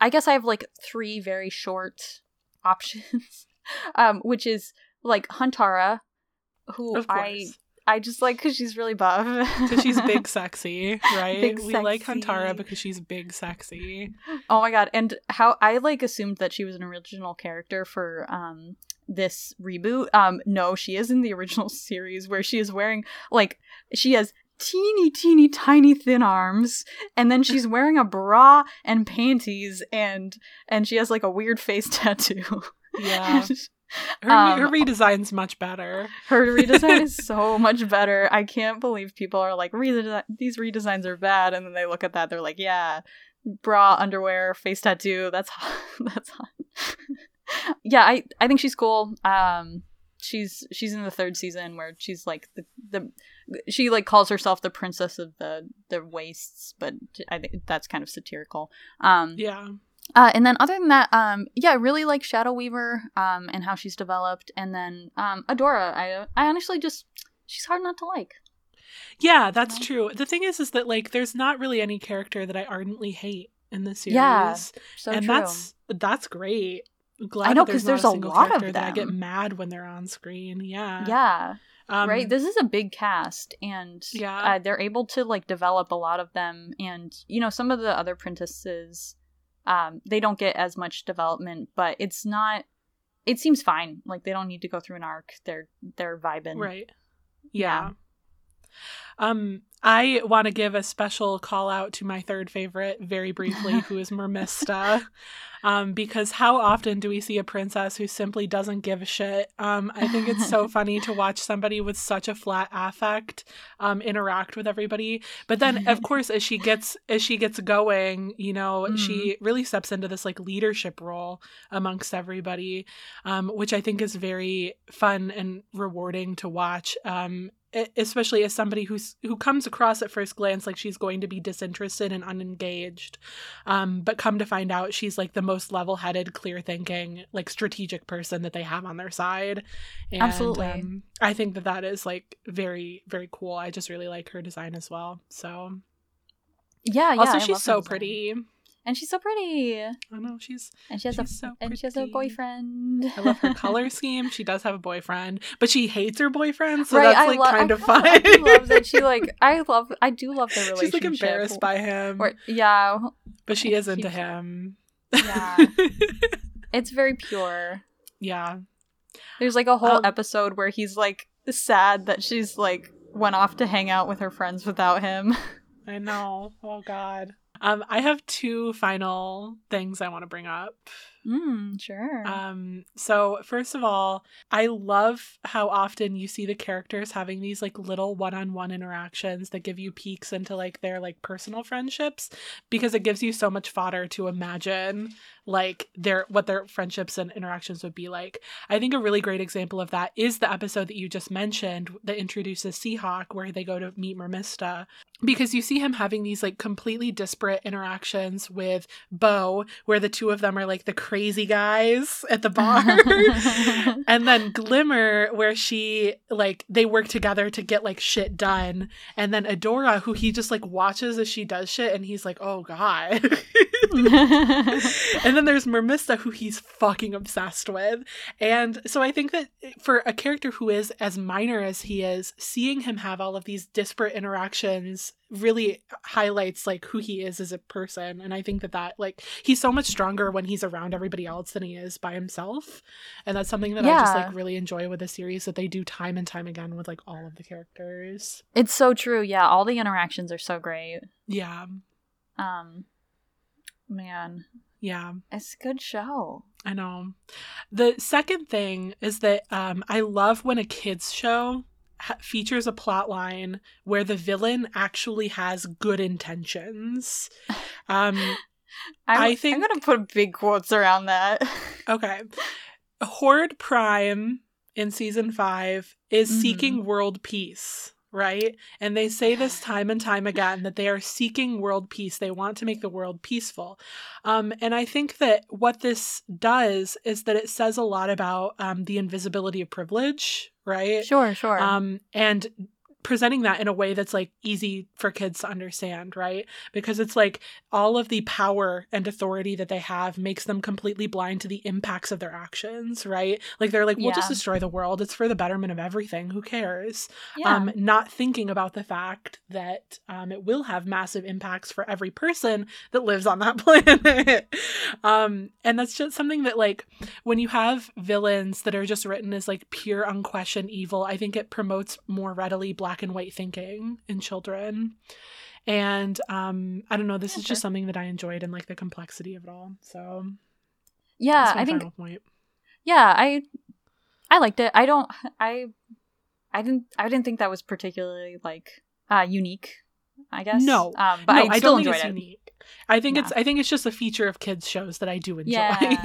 I guess I have like three very short options. um which is like Huntara who I. I just like cuz she's really buff. Because she's big sexy, right? Big we like. Huntara because she's big sexy. Oh my god! And how I like assumed that she was an original character for um this reboot. Um, no, she is in the original series where she is wearing like she has teeny teeny tiny thin arms and then she's wearing a bra and panties and and she has like a weird face tattoo Yeah. Her, Um, her redesign's much better. her redesign is so much better. I can't believe people are like "Redesi- these redesigns are bad. And then they look at that they're like yeah bra underwear face tattoo that's hot that's hot. Yeah i i think she's cool. Um she's she's in the third season where she's like the the she like calls herself the princess of the the wastes but i think that's kind of satirical. Um Yeah. Uh, and then other than that, um, yeah, I really like Shadow Weaver um, and how she's developed. And then um, Adora, I I honestly just she's hard not to like. Yeah, that's true. The thing is, is that like there's not really any character that I ardently hate in the series. Yeah, so and true. that's that's great. Glad I know, because there's, there's not a lot of character that I get mad when they're on screen. Yeah, yeah, um, right. This is a big cast, and Yeah. uh, they're able to like develop a lot of them. And you know, some of the other princesses, um, they don't get as much development, but it's not. It seems fine. Like they don't need to go through an arc. They're they're vibing. Right. Yeah. Yeah. Um, I want to give a special call out to my third favorite, very briefly, who is Mermista. Um, because how often do we see a princess who simply doesn't give a shit? Um, I think it's so funny to watch somebody with such a flat affect um, interact with everybody. But then, of course, as she gets as she gets going, you know, Mm. she really steps into this like leadership role amongst everybody, um, which I think is very fun and rewarding to watch. Especially as somebody who's who comes across at first glance like she's going to be disinterested and unengaged um, but come to find out she's like the most level-headed clear thinking like strategic person that they have on their side and, Absolutely. um, i think that that is like very very cool i just really like her design as well so Yeah, yeah. also she's so design. And she's so pretty, i know she's and she has a so and she has a boyfriend. i love her color scheme she does have a boyfriend but she hates her boyfriend so right, that's I like lo- kind I of fun I do love that she like. I love. I do love their relationship. she's like embarrassed by him Or, yeah, but she is into him Yeah. it's very pure. yeah There's like a whole Um, episode where he's like sad that she's like went off to hang out with her friends without him. I know. Oh God. Um, I have two final things I want to bring up. Mm, sure. Um, so first of all, I love how often you see the characters having these like little one-on-one interactions that give you peeks into like their like personal friendships because it gives you so much fodder to imagine like their what their friendships and interactions would be like. I think a really great example of that is the episode that you just mentioned that introduces Seahawk where they go to meet Mermista because you see him having these like completely disparate interactions with Bow where the two of them are like the crazy guys at the bar. And then Glimmer where she like they work together to get like shit done. And then Adora who he just like watches as she does shit and he's like oh god. And then there's Mermista, who he's fucking obsessed with. And so I think that for a character who is as minor as he is, seeing him have all of these disparate interactions really highlights like who he is as a person. And I think that that like he's so much stronger when he's around everybody else than he is by himself. And that's something that I just like really enjoy with the series that they do time and time again with like all of the characters. it's so true. Yeah, all the interactions are so great. Yeah. Um, man, Yeah. it's a good show. I know. The second thing is that um, I love when a kids show ha- features a plot line where the villain actually has good intentions. Um, I'm, I think- I'm gonna put big quotes around that. okay, Horde Prime in season five is Mhm. seeking world peace. Right? And they say this time and time again that they are seeking world peace. They want to make the world peaceful. Um, and I think that what this does is that it says a lot about um, the invisibility of privilege, right? sure, sure. Um, and presenting that in a way that's like easy for kids to understand, right? Because it's like all of the power and authority that they have makes them completely blind to the impacts of their actions, right? Like they're like, we'll just destroy the world. It's for the betterment of everything. Who cares? yeah. um, not thinking about the fact that um, it will have massive impacts for every person that lives on that planet. um, and that's just something that, like, when you have villains that are just written as like pure, unquestioned evil, I think it promotes more readily black and white thinking in children. And um, I don't know, this Yeah, is just something that I enjoyed and like the complexity of it all. So yeah, that's my I think final point. yeah, I I liked it. I don't I I didn't I didn't think that was particularly like uh unique, I guess. No. Um but no, I I still enjoyed it. unique. I think it's I think it's just a feature of kids shows that I do enjoy. Yeah.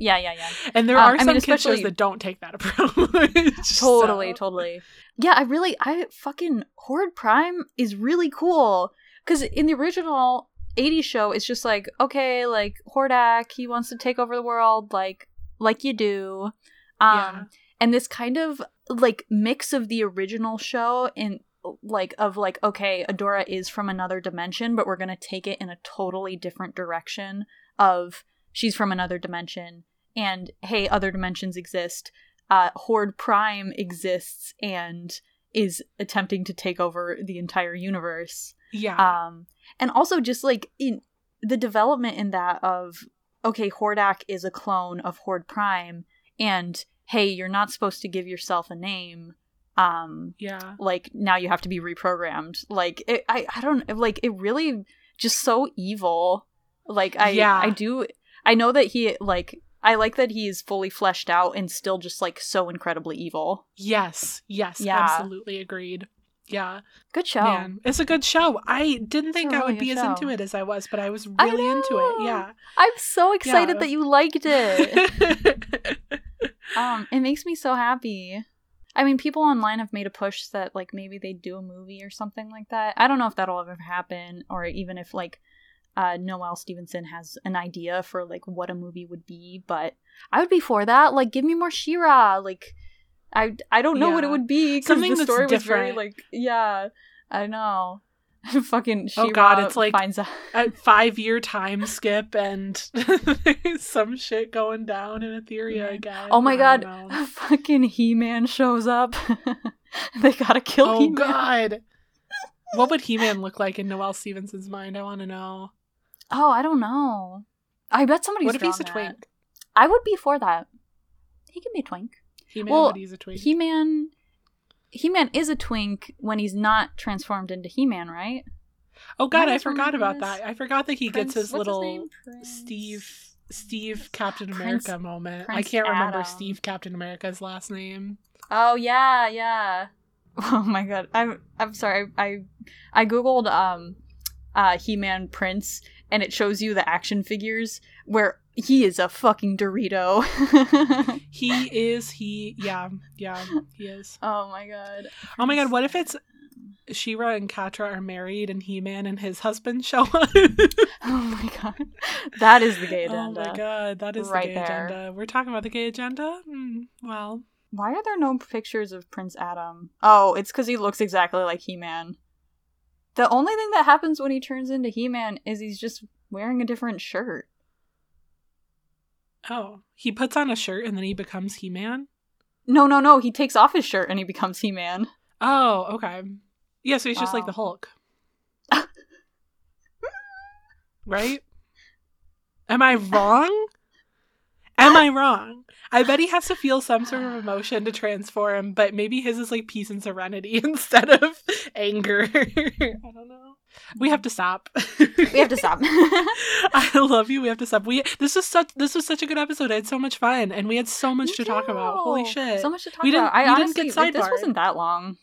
Yeah, yeah, yeah. and there Um, are I mean, some kids shows that don't take that approach. Totally, so- totally. Yeah, I really I fucking Horde Prime is really cool cuz in the original 80s show, it's just like, okay, like Hordak, he wants to take over the world, like like you do. Um Yeah. and this kind of like mix of the original show and like of like okay adora is from another dimension but we're going to take it in a totally different direction of she's from another dimension and hey other dimensions exist uh horde prime exists and is attempting to take over the entire universe Yeah. um and also just like in the development in that of okay hordak is a clone of horde prime and hey you're not supposed to give yourself a name um yeah. like now you have to be reprogrammed like it, i i don't like it really just so evil like i Yeah. i do i know that he like i like that he's fully fleshed out and still just like so incredibly evil Yes. Yes. Yeah. Absolutely agreed. Yeah. good show Man, it's a good show. I didn't think I would be good as into it as I was, but I was I really into it. Yeah. i'm so excited Yeah. that you liked it um it makes me so happy i mean people online have made a push that like maybe they do a movie or something like that. I don't know if that'll ever happen or even if like uh noelle stevenson has an idea for like what a movie would be but i would be for that. Like give me more she-ra like i i don't know what it would be because Something the story was very like yeah i know fucking She-Ra Oh, God, it's like- finds out a five year time skip and some shit going down in Etheria again. Oh my god, fucking He Man shows up. they gotta kill Oh He Man. god. What would He Man look like in Noelle Stevenson's mind? I want to know. Oh, I don't know. I bet somebody's what if he's a that. twink? I would be for that. He can be a twink. He Man, Well, but he's a twink. He Man. He Man is a twink when he's not transformed into He Man, right? oh god, I forgot about that. I forgot that he Prince- gets his little? Prince- Steve Steve Captain Prince- America moment. I can't remember Steve Captain America's last name. Oh yeah, yeah. Oh my god, I'm I'm sorry. I I googled um, uh, He Man Prince, and it shows you the action figures where he is a fucking Dorito. He is he yeah, yeah, he is. oh my god. Oh my god, what if it's She-Ra and Catra are married and He Man and his husband show up? Oh my god, that is the gay agenda. oh my god, that is Right the gay there. agenda. We're talking about the gay agenda? Hmm, well, Why are there no pictures of Prince Adam? Oh, it's because he looks exactly like He Man. The only thing that happens when he turns into He Man is he's just wearing a different shirt. Oh, he puts on a shirt and then he becomes He Man? No, no, no. He takes off his shirt and he becomes He Man. Oh, okay. Yeah, so he's just like the Hulk. right? Am I wrong? Am I wrong? I bet he has to feel some sort of emotion to transform, but maybe his is like peace and serenity instead of anger. I don't know. We have to stop. We have to stop. I love you. We have to stop. We this was such this was such a good episode. I had so much fun, and we had so much to talk about. Holy shit! So much to talk We didn't- about. I we didn't honestly, get like, this wasn't that long.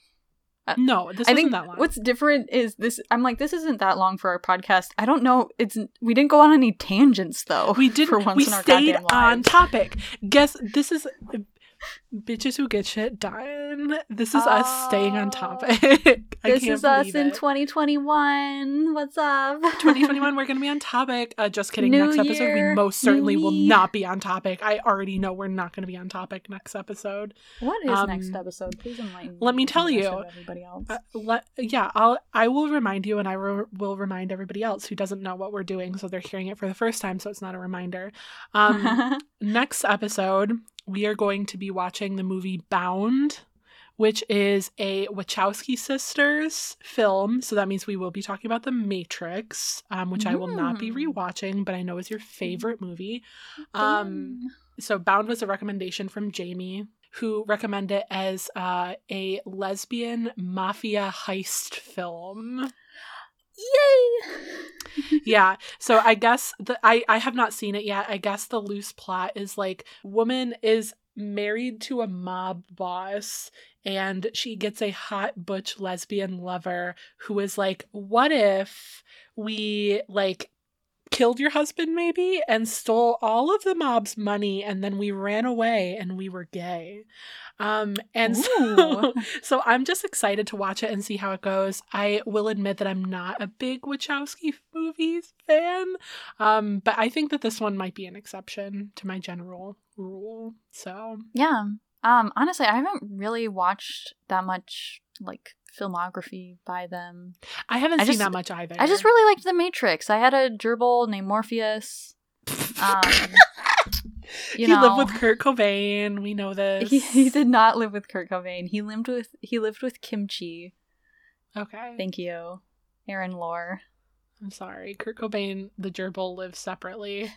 Uh, no, this I wasn't think that long. what's different is this. I'm like, this isn't that long for our podcast. I don't know. It's we didn't go on any tangents though. We didn't. for once we in our stayed on topic. Guess this is bitches who get shit done. This is us staying on Oh. topic. This is us in it. 2021. What's up? 2021. We're gonna be on topic. Uh, just kidding. New next episode, we most certainly will not be on topic. I already know we're not gonna be on topic next episode. What is Um, next episode? Please enlighten. Me. Let me tell and the rest you. Everybody else. Uh, let, yeah, I'll I will remind you, and I re- will remind everybody else who doesn't know what we're doing, so they're hearing it for the first time, so it's not a reminder. Um, next episode, we are going to be watching the movie Bound, which is a Wachowski sisters film. So that means we will be talking about The Matrix, um, which I will not be Mm. rewatching, but I know is your favorite movie. Um, so Bound was a recommendation from Jamie, who recommended it as uh, a lesbian mafia heist film. Yay! yeah so i guess the I, I have not seen it yet i guess the loose plot is like woman is married to a mob boss and she gets a hot butch lesbian lover who is like what if we like killed your husband maybe and stole all of the mob's money and then we ran away and we were gay. Um and so, so i'm just excited to watch it and see how it goes. I will admit that i'm not a big wachowski movies fan um but i think that this one might be an exception to my general rule so. Yeah. Um, honestly, I haven't really watched that much like filmography by them. i haven't I seen just- that much either I just really liked The Matrix. I had a gerbil named Morpheus. Um, you he know, lived with kurt cobain we know this he, he did not live with Kurt Cobain. He lived with he lived with Kimchi. okay Thank you, Aaron Lore. i'm sorry kurt cobain the gerbil lives separately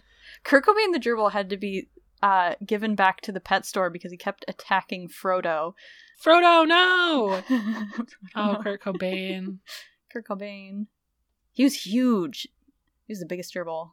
Kurt Cobain the gerbil had to be uh, given back to the pet store because he kept attacking Frodo. frodo no oh, kurt cobain Kurt Cobain. He was huge. He was the biggest gerbil.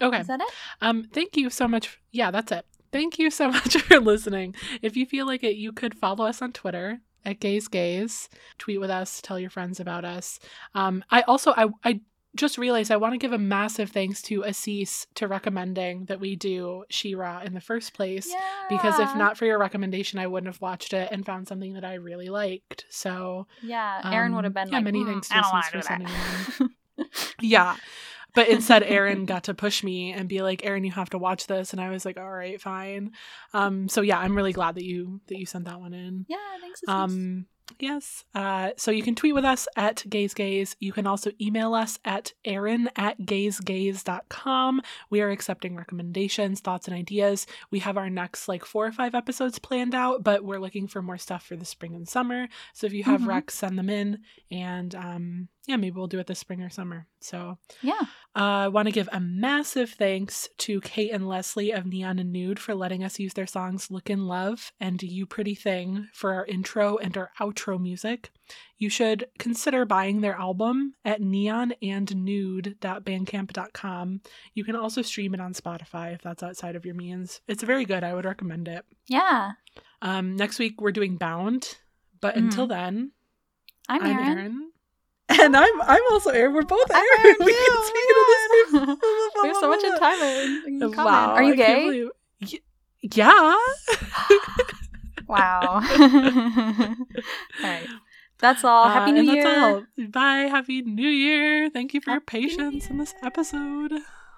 okay Is that it? Um, thank you so much. Yeah, that's it. Thank you so much for listening. If you feel like it, you could follow us on Twitter at Gaze Gaze. Tweet with us. Tell your friends about us. Um, I also I I just realized I want to give a massive thanks to Assis to recommending that we do She-Ra in the first place. yeah. Because if not for your recommendation, I wouldn't have watched it and found something that I really liked. So yeah, Aaron would have um, been yeah, like, many "Mm, thanks to I don't want Assis for sending that. yeah. But instead Aaron got to push me and be like, Aaron, you have to watch this. And I was like, all right, fine. Um, so yeah, I'm really glad that you that you sent that one in. yeah, thanks. Assis. Um yes. Uh so you can tweet with us at gaze gaze. You can also email us at aaron at gazegaze.com. We are accepting recommendations, thoughts, and ideas. We have our next like four or five episodes planned out, but we're looking for more stuff for the spring and summer. So if you have Mhm. recs, send them in and um yeah, maybe we'll do it this spring or summer. So yeah. uh, I want to give a massive thanks to Kate and Leslie of Neon and Nude for letting us use their songs Look in Love and You Pretty Thing for our intro and our outro music. You should consider buying their album at neonandnude.bandcamp.com. You can also stream it on Spotify if that's outside of your means. It's very good. I would recommend it. Yeah. Um, next week, we're doing Bound. But Mhm. until then, I'm, I'm Aaron. Aaron. And I'm I'm also Aaron. We're both I'm Aaron. Aaron We can too. speak into this. we have so much in time in, in common. Wow, Are you gay? believe- Y- yeah. wow. all right. That's all. Happy Uh, New and Year. That's all. Bye. Happy New Year. Thank you for your Happy New patience in this episode.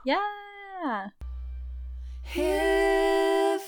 Yeah. Hey.